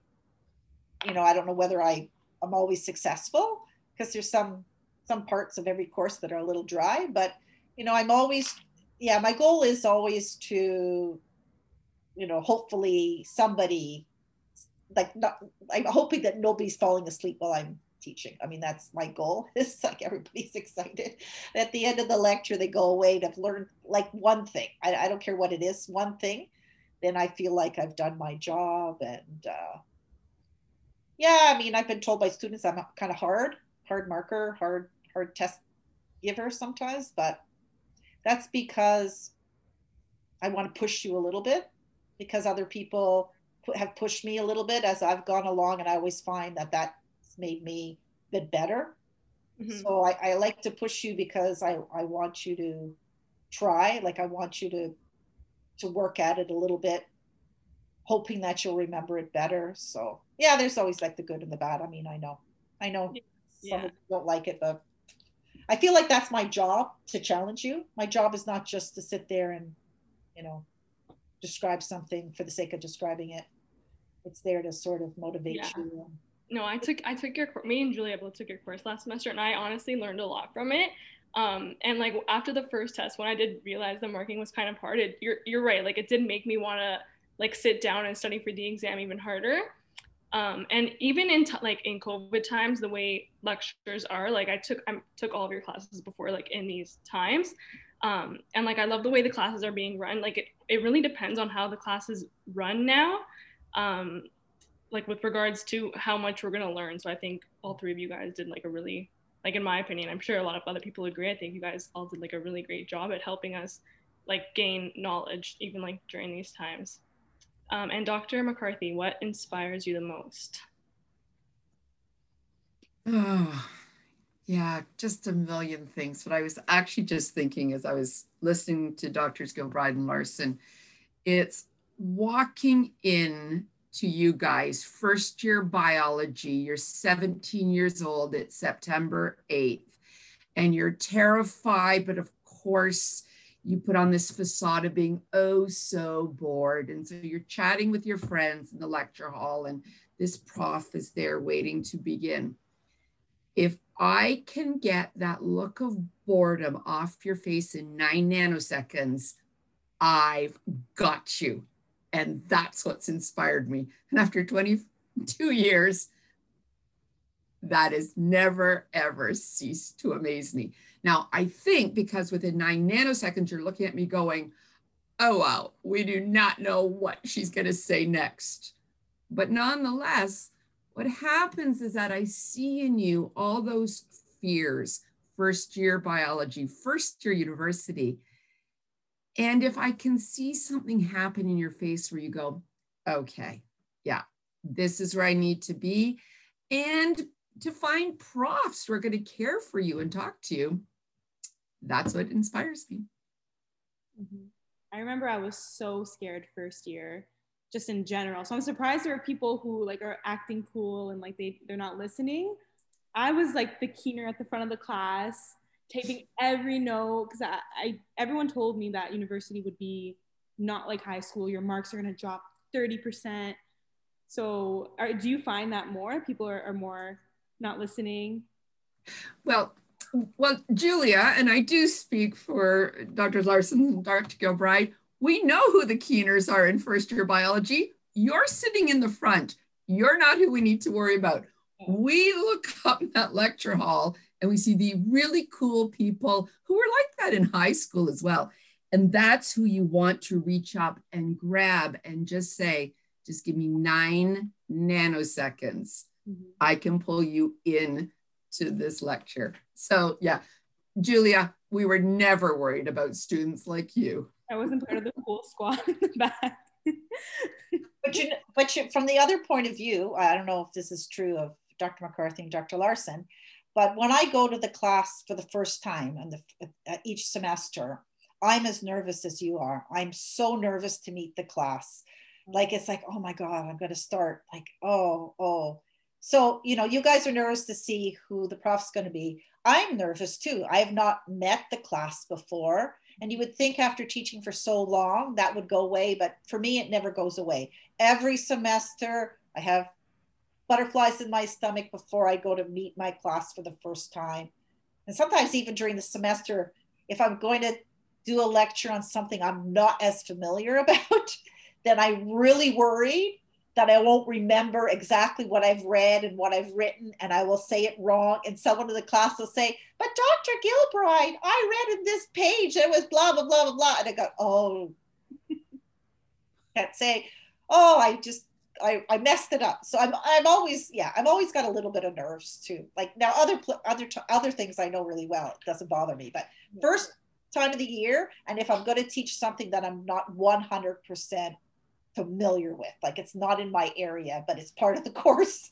Speaker 3: You know, I don't know whether I I'm always successful because there's some some parts of every course that are a little dry, but you know, I'm always yeah, my goal is always to you know, hopefully somebody like not, I'm hoping that nobody's falling asleep while I'm teaching. I mean, that's my goal. It's like everybody's excited. At the end of the lecture, they go away to learn like one thing. I, I don't care what it is, one thing. Then I feel like I've done my job. And uh, yeah, I mean, I've been told by students I'm kind of hard, hard marker, hard, hard test giver sometimes, but that's because I want to push you a little bit because other people have pushed me a little bit as I've gone along, and I always find that that's made me a bit better. Mm-hmm. So I, I like to push you because I, I want you to try, like I want you to to work at it a little bit, hoping that you'll remember it better. So yeah, there's always like the good and the bad. I mean, I know, I know yeah. some don't like it, but I feel like that's my job to challenge you. My job is not just to sit there and, you know, describe something for the sake of describing it. It's there to sort of motivate yeah. you.
Speaker 2: No, I took I took your me and Julia both took your course last semester, and I honestly learned a lot from it. Um, and like after the first test, when I did realize the marking was kind of hard, it, you're you're right. Like it did make me want to like sit down and study for the exam even harder. Um, and even in t- like in COVID times, the way lectures are, like I took I took all of your classes before, like in these times, um, and like I love the way the classes are being run. Like it, it really depends on how the classes run now. Um, like with regards to how much we're gonna learn. So I think all three of you guys did like a really like in my opinion, I'm sure a lot of other people agree. I think you guys all did like a really great job at helping us like gain knowledge even like during these times. Um, and Dr. McCarthy, what inspires you the most?
Speaker 4: Oh, yeah, just a million things. But I was actually just thinking as I was listening to Doctors Gilbride and Larson, it's walking in to you guys, first year biology, you're 17 years old, it's September 8th, and you're terrified, but of course, you put on this facade of being oh so bored. And so you're chatting with your friends in the lecture hall, and this prof is there waiting to begin. If I can get that look of boredom off your face in nine nanoseconds, I've got you. And that's what's inspired me. And after 22 years, that has never, ever ceased to amaze me. Now, I think because within nine nanoseconds, you're looking at me going, oh, wow, we do not know what she's going to say next. But nonetheless, what happens is that I see in you all those fears, first year biology, first year university. And if I can see something happen in your face where you go, okay, yeah, this is where I need to be. And to find profs who are going to care for you and talk to you, that's what inspires me.
Speaker 1: Mm-hmm. I remember I was so scared first year, just in general. So I'm surprised there are people who like are acting cool and like they they're not listening. I was like the keener at the front of the class, taking every note because I, I everyone told me that university would be not like high school. Your marks are gonna drop 30%. So are, do you find that more people are, are more not listening?
Speaker 4: Well, well, Julia, and I do speak for Dr. Larson and Dr. Gilbride, we know who the keeners are in first year biology. You're sitting in the front. You're not who we need to worry about. We look up in that lecture hall and we see the really cool people who were like that in high school as well. And that's who you want to reach up and grab and just say, just give me nine nanoseconds. Mm-hmm. I can pull you in to this lecture. So yeah, Julia, we were never worried about students like you.
Speaker 1: I wasn't part of the cool squad in the back.
Speaker 3: but you, but you, from the other point of view, I don't know if this is true of Dr. McCarthy and Dr. Larson, but when I go to the class for the first time and the, each semester, I'm as nervous as you are. I'm so nervous to meet the class. Like it's like, oh my God, I'm going to start. Like, oh, oh. So, you know, you guys are nervous to see who the prof's going to be. I'm nervous too. I have not met the class before. And you would think after teaching for so long that would go away. But for me, it never goes away. Every semester, I have butterflies in my stomach before I go to meet my class for the first time. And sometimes, even during the semester, if I'm going to do a lecture on something I'm not as familiar about, then I'm really worried that I won't remember exactly what I've read and what I've written, and I will say it wrong. And someone in the class will say, But Dr. Gilbride, I read in this page it was blah, blah, blah, blah, blah. And I go, Oh, can't say, Oh, I just, I, I messed it up. So I'm, I'm always, yeah, I've always got a little bit of nerves too. Like now, other, other, other things I know really well. It doesn't bother me. But first time of the year, and if I'm going to teach something that I'm not 100% familiar with. Like it's not in my area, but it's part of the course.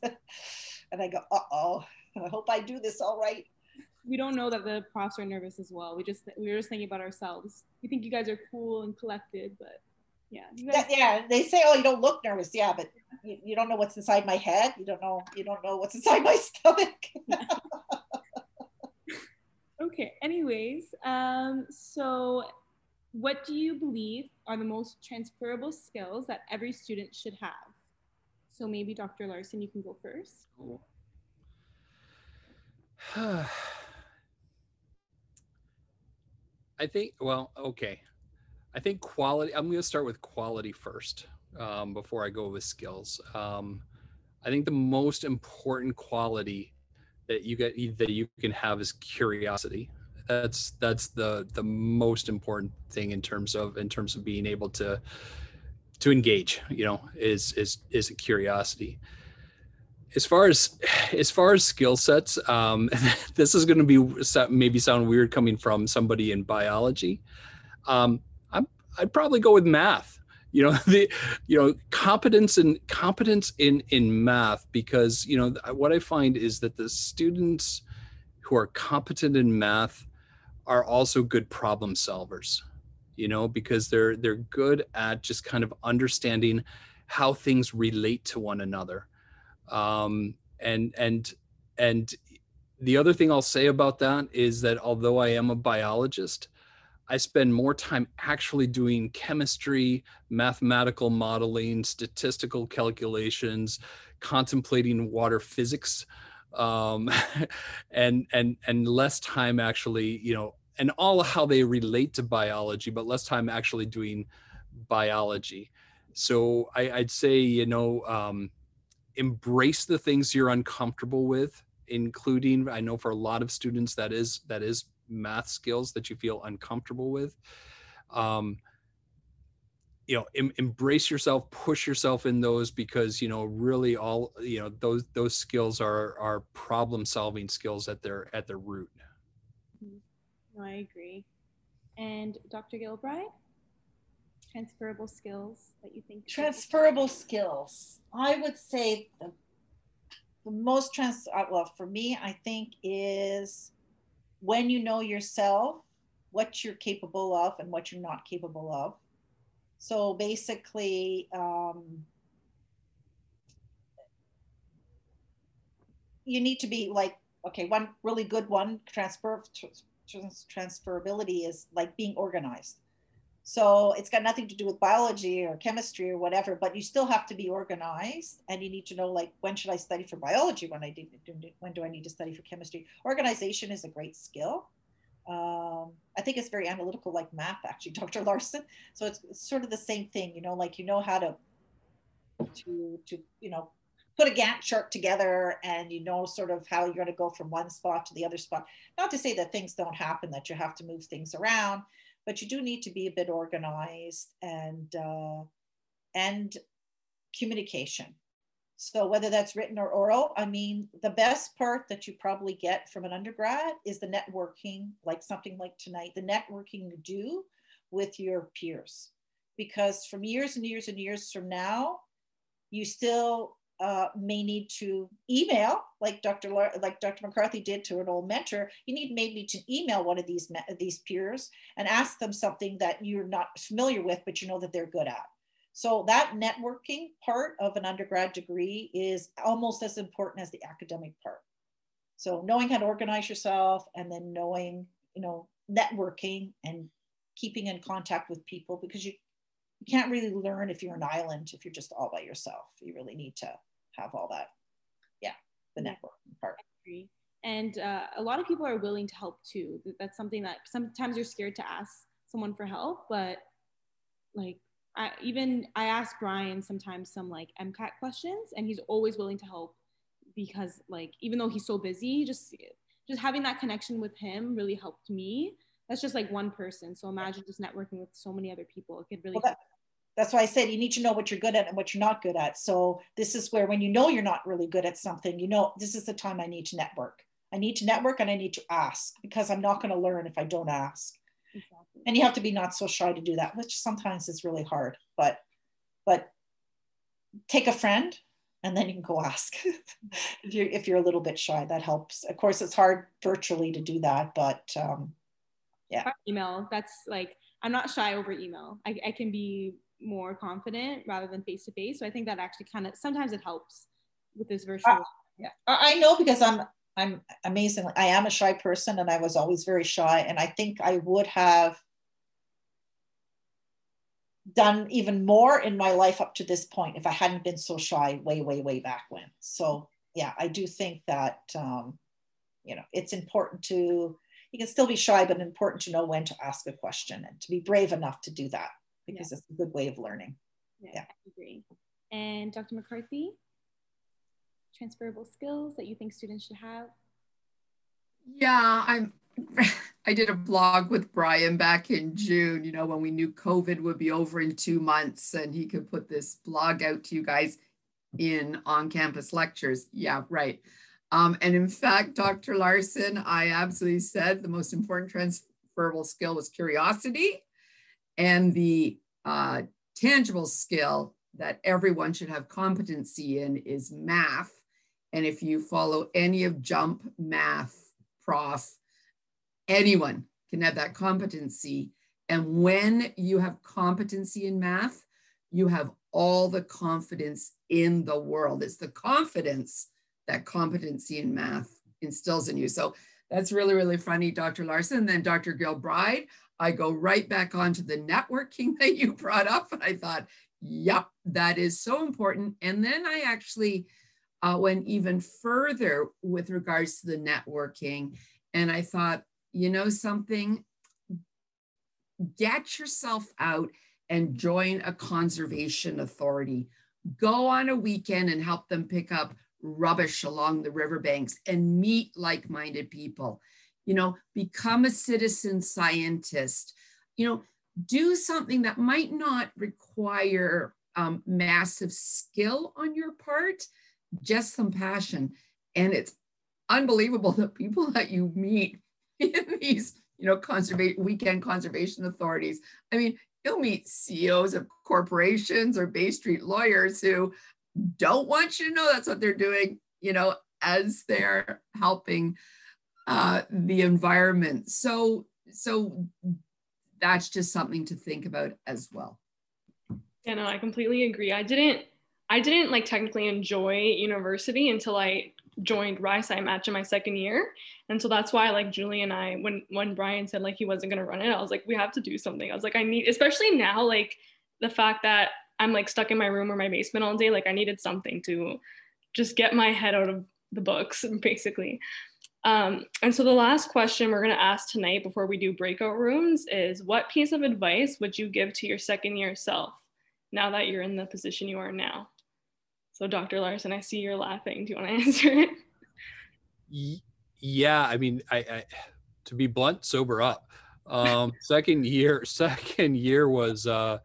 Speaker 3: and I go, uh oh, I hope I do this all right.
Speaker 1: We don't know that the profs are nervous as well. We just we were just thinking about ourselves. We think you guys are cool and collected, but yeah.
Speaker 3: Guys- yeah, they say, oh, you don't look nervous. Yeah, but you, you don't know what's inside my head. You don't know you don't know what's inside my stomach.
Speaker 1: okay. Anyways, um, so what do you believe are the most transferable skills that every student should have? So maybe Dr. Larson, you can go first.
Speaker 5: I think, well, okay. I think quality, I'm going to start with quality first um, before I go with skills. Um, I think the most important quality that you get that you can have is curiosity that's that's the the most important thing in terms of in terms of being able to to engage you know is is is a curiosity. As far as as far as skill sets um, this is going to be maybe sound weird coming from somebody in biology. Um, I'm, i'd probably go with math. You know the you know competence and competence in in math because you know what i find is that the students who are competent in math are also good problem solvers you know because they're they're good at just kind of understanding how things relate to one another. Um, and and and the other thing i'll say about that is that although i am a biologist i spend more time actually doing chemistry mathematical modeling statistical calculations contemplating water physics um, and and and less time actually, you know, and all how they relate to biology, but less time actually doing biology. So I, would say, you know, um, embrace the things you're uncomfortable with, including I know for a lot of students that is that is math skills that you feel uncomfortable with. Um, you know em- embrace yourself push yourself in those because you know really all you know those those skills are are problem solving skills at their at their root.
Speaker 1: Mm-hmm. no, i agree. And dr gilbride? Transferable skills that you think
Speaker 3: transferable skills. I would say the, the most trans uh, well for me i think is when you know yourself what you're capable of and what you're not capable of. So basically, um, you need to be like, okay, one really good one transfer transferability is like being organized. So it's got nothing to do with biology or chemistry or whatever, but you still have to be organized and you need to know like when should I study for biology when I do when do I need to study for chemistry? Organization is a great skill. Um, I think it's very analytical like math actually, Dr. Larson. So it's, sort of the same thing, you know, like you know how to to to you know put a Gantt chart together and you know sort of how you're going to go from one spot to the other spot. Not to say that things don't happen, that you have to move things around, but you do need to be a bit organized and uh, and communication. So whether that's written or oral, I mean, the best part that you probably get from an undergrad is the networking, like something like tonight, the networking you do with your peers. Because from years and years and years from now, you still uh, may need to email, like Dr. like Dr. McCarthy did to an old mentor. You need maybe to email one of these these peers and ask them something that you're not familiar with, but you know that they're good at. So that networking part of an undergrad degree is almost as important as the academic part. So knowing how to organize yourself and then knowing, you know, networking and keeping in contact with people because you you can't really learn if you're an island if you're just all by yourself. You really need to have all that. Yeah the networking part.
Speaker 1: And uh, a lot of people are willing to help too. That's something that sometimes you're scared to ask someone for help but like I, even i ask brian sometimes some like mcat questions and he's always willing to help because like even though he's so busy just just having that connection with him really helped me that's just like one person. So imagine just networking with so many other people. It could really. Well, that,
Speaker 3: that's why I said you need to know what you're good at and what you're not good at. So this is where when you know you're not really good at something, you know this is the time I need to network. I need to network and I need to ask because I'm not going to learn if I don't ask. Exactly. And you have to be not so shy to do that, which sometimes is really hard. But but take a friend and then you can go ask if you're if you're a little bit shy that helps of course it's hard virtually to do that but um, yeah
Speaker 1: email that's like i'm not shy over email I, I can be more confident rather than face to face so i think that actually kind of sometimes it helps with this virtual uh,
Speaker 3: yeah i know because i'm i'm amazingly i am a shy person and i was always very shy and i think i would have done even more in my life up to this point if i hadn't been so shy way way way back when so yeah i do think that um, you know it's important to you can still be shy, but important to know when to ask a question and to be brave enough to do that because yeah. it's a good way of learning.
Speaker 1: Yeah, yeah. I agree. And Dr. McCarthy, transferable skills that you think students should have?
Speaker 4: Yeah, I'm. I did a blog with Brian back in June, you know, when we knew COVID would be over in two months and he could put this blog out to you guys in on campus lectures. Yeah, right. Um, and in fact, Dr. Larson, I absolutely said the most important transferable skill was curiosity. And the uh, tangible skill that everyone should have competency in is math. And if you follow any of JUMP math prof, anyone can have that competency. And when you have competency in math, you have all the confidence in the world. It's the confidence that competency in math instills in you. So that's really, really funny, Dr. Larson. And then Dr. Gilbride, I go right back onto the networking that you brought up. And I thought, yep, that is so important. And then I actually uh, went even further with regards to the networking. And I thought, you know something, get yourself out and join a conservation authority. Go on a weekend and help them pick up rubbish along the riverbanks and meet like minded people. You know, become a citizen scientist. You know, do something that might not require um, massive skill on your part, just some passion. And it's unbelievable the people that you meet in these, you know, conservation weekend conservation authorities. I mean, you'll meet CEOs of corporations or Bay Street lawyers who don't want you to know that's what they're doing, you know, as they're helping uh, the environment. So so that's just something to think about as well.
Speaker 2: Yeah, no, I completely agree. I didn't I didn't like technically enjoy university until I joined Rise Match in my second year. And so that's why like Julie and I, when when Brian said like he wasn't gonna run it, I was like, we have to do something. I was like, I need especially now, like the fact that I'm like stuck in my room or my basement all day, like I needed something to just get my head out of the books, basically. Um, and so the last question we're to ask tonight before we do breakout rooms is what piece of advice would you give to your second year self now that you're in the position you are now? So Dr. Larson, I see you're laughing. Do you want to answer it?
Speaker 5: Yeah, I mean, I, I to be blunt, sober up. Um, second year, second year was uh,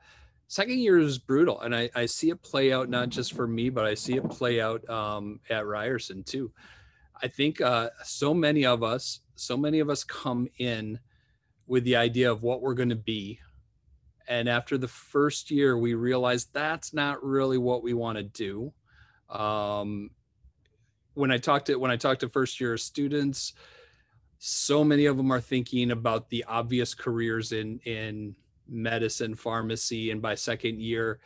Speaker 5: second year is brutal, and I, I see it play out not just for me, but I see it play out um, at Ryerson too. I think uh, so many of us, so many of us come in with the idea of what we're going to be, and after the first year, we realize that's not really what we want to do um, when I talked to when I talk to first year students, so many of them are thinking about the obvious careers in in medicine, pharmacy, and by second year,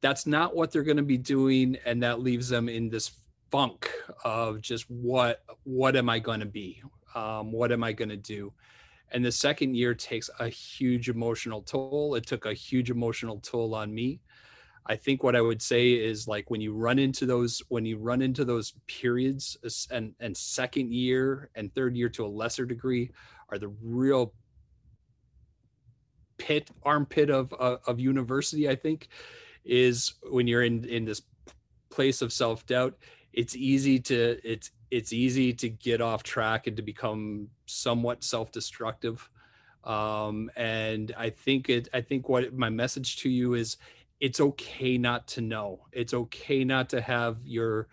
Speaker 5: that's not what they're going to be doing, and that leaves them in this funk of just what what am I going to be? Um, what am I going to do? And the second year takes a huge emotional toll. It took a huge emotional toll on me. I think what I would say is like when you run into those when you run into those periods and and second year and third year to a lesser degree are the real pit armpit of of, of university I think is when you're in in this place of self-doubt it's easy to it's it's easy to get off track and to become somewhat self-destructive. Um and i think it i think what my message to you is it's okay not to know. It's okay not to have your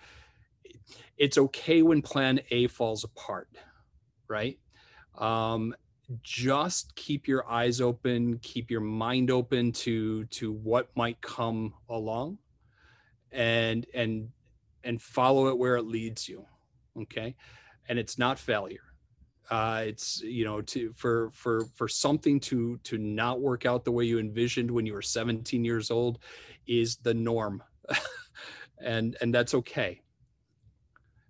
Speaker 5: it's okay when plan A falls apart, right? Um, just keep your eyes open, keep your mind open to to what might come along and and and follow it where it leads you. Okay? And it's not failure uh, it's you know to for for for something to to not work out the way you envisioned when you were 17 years old is the norm. And and that's okay.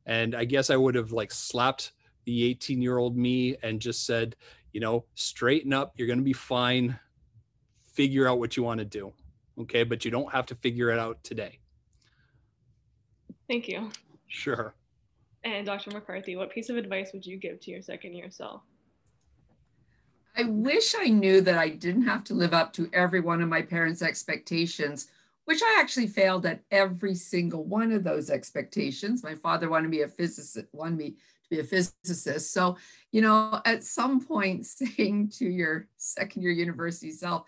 Speaker 5: And i guess i would have like slapped the 18 year old me and just said you know straighten up. You're going to be fine. Figure out what you want to do. Okay? But you don't have to figure it out today.
Speaker 2: Thank you.
Speaker 5: Sure
Speaker 2: and Dr. McCarthy, what piece of advice would you give to your second year self?
Speaker 4: I wish I knew that I didn't have to live up to every one of my parents' expectations, which I actually failed at every single one of those expectations. My father wanted me a physicist, wanted me to be a physicist. So, you know, at some point saying to your second year university self,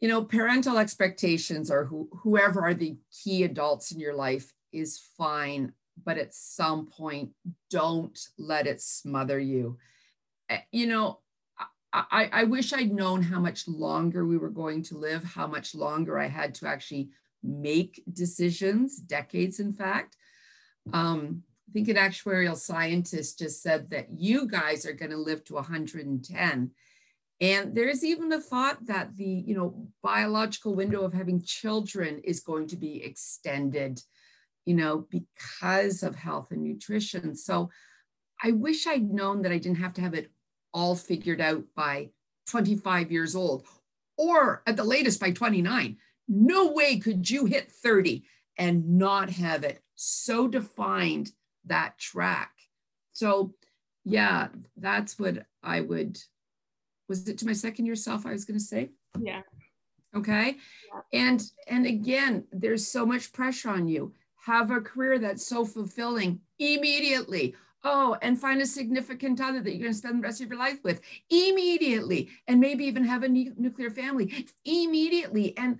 Speaker 4: you know, parental expectations or who, whoever are the key adults in your life is fine but at some point, don't let it smother you. Eh, you know, I, I wish I'd known how much longer we were going to live, how much longer I had to actually make decisions, decades, in fact. Um, I think an actuarial scientist just said that you guys are going to live to 110. And there's even the thought that the, you know, biological window of having children is going to be extended you know, because of health and nutrition. So I wish I'd known that I didn't have to have it all figured out by 25 years old or at the latest by 29. No way could you hit 30 and not have it so defined that track. So, yeah, that's what I would. Was it to my second year self I was going to say?
Speaker 2: Yeah.
Speaker 4: Okay. Yeah. And and again, there's so much pressure on you have a career that's so fulfilling immediately. Oh, and find a significant other that you're going to spend the rest of your life with immediately, and maybe even have a nuclear family immediately. And,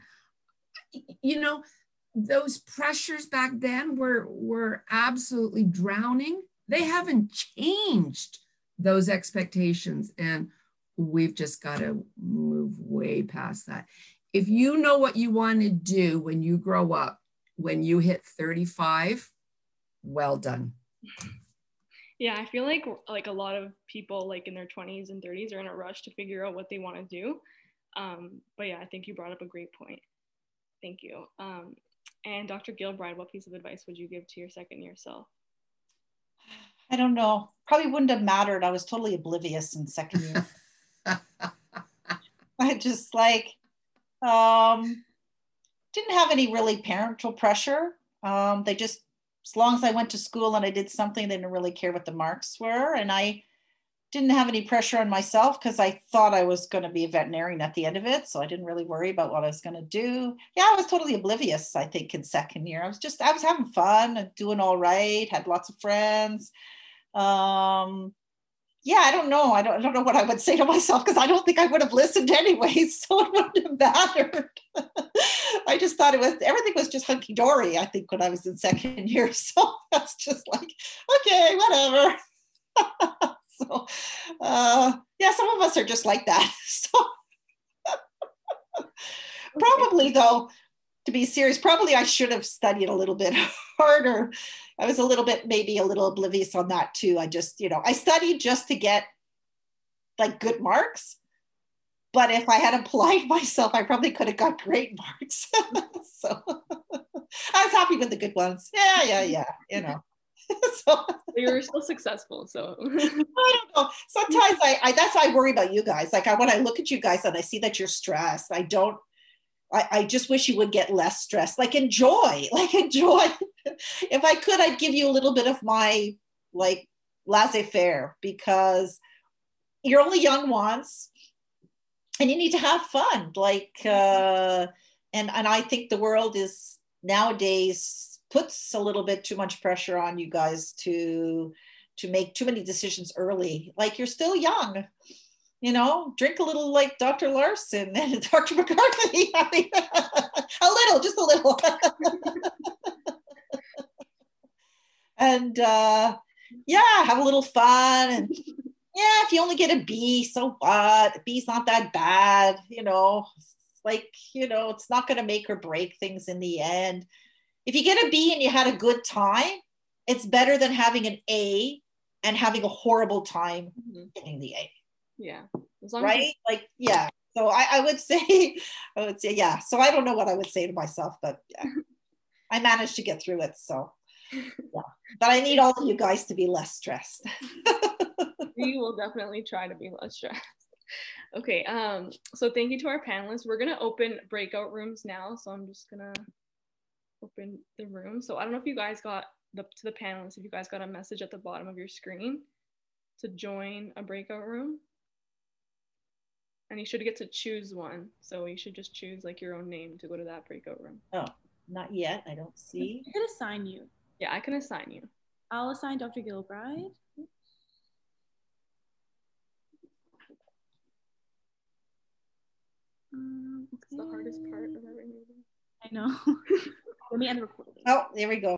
Speaker 4: you know, those pressures back then were, were absolutely drowning. They haven't changed those expectations. And we've just got to move way past that. If you know what you want to do when you grow up, when you hit 35, well done.
Speaker 2: Yeah, I feel like like a lot of people like in their 20s and 30s are in a rush to figure out what they want to do. Um, but yeah, I think you brought up a great point. Thank you. Um, and Dr. Gilbride, what piece of advice would you give to your second year self?
Speaker 3: I don't know. Probably wouldn't have mattered. I was totally oblivious in second year. I just like um, didn't have any really parental pressure. Um, they just, as long as I went to school and I did something, they didn't really care what the marks were. And I didn't have any pressure on myself because I thought I was going to be a veterinarian at the end of it. So I didn't really worry about what I was going to do. Yeah, I was totally oblivious, I think, in second year. I was just, I was having fun and doing all right, had lots of friends. Um, yeah, I don't know. I don't, I don't know what I would say to myself because I don't think I would have listened anyways. So it wouldn't have mattered. I just thought it was everything was just hunky dory. I think when I was in second year, so that's just like okay, whatever. so uh, yeah, some of us are just like that. So probably though, to be serious, probably I should have studied a little bit harder. I was a little bit, maybe a little oblivious on that too. I just, you know, I studied just to get like good marks. But if I had applied myself, I probably could have got great marks. so I was happy with the good ones. Yeah, yeah, mm-hmm. yeah, you know.
Speaker 2: so you were still successful. So
Speaker 3: I don't know. Sometimes I, I that's why I worry about you guys. Like I, when I look at you guys and I see that you're stressed, I don't I, I just wish you would get less stressed. Like enjoy, like enjoy. if I could, I'd give you a little bit of my like laissez-faire because you're only young once and you need to have fun. Like uh and and I think the world is nowadays puts a little bit too much pressure on you guys to to make too many decisions early. Like you're still young you know, drink a little like Dr. Larson and Dr. McCarthy. I mean, a little, just a little. and uh, yeah, have a little fun. And yeah, if you only get a B, so what? A B's not that bad, you know. Like, you know, it's not going to make or break things in the end. If you get a B and you had a good time, it's better than having an A and having a horrible time mm-hmm. getting the A.
Speaker 2: Yeah.
Speaker 3: right? You- like, yeah. So I, I would say, I would say, yeah. So I don't know what I would say to myself, but yeah, I managed to get through it. So yeah. But I need all of you guys to be less stressed.
Speaker 2: We will definitely try to be less stressed. Okay, um, so thank you to our panelists. We're gonna open breakout rooms now. So I'm just gonna open the room. So I don't know if you guys got the to the panelists, if you guys got a message at the bottom of your screen to join a breakout room and you should get to choose one. So you should just choose like your own name to go to that breakout room.
Speaker 3: Oh, not yet. I don't see.
Speaker 1: I can assign you.
Speaker 2: Yeah, I can assign you.
Speaker 1: I'll assign Dr. Gilbride.
Speaker 2: Okay. It's the hardest part of everything.
Speaker 1: I know. Let me end the recording.
Speaker 3: Oh, there we go.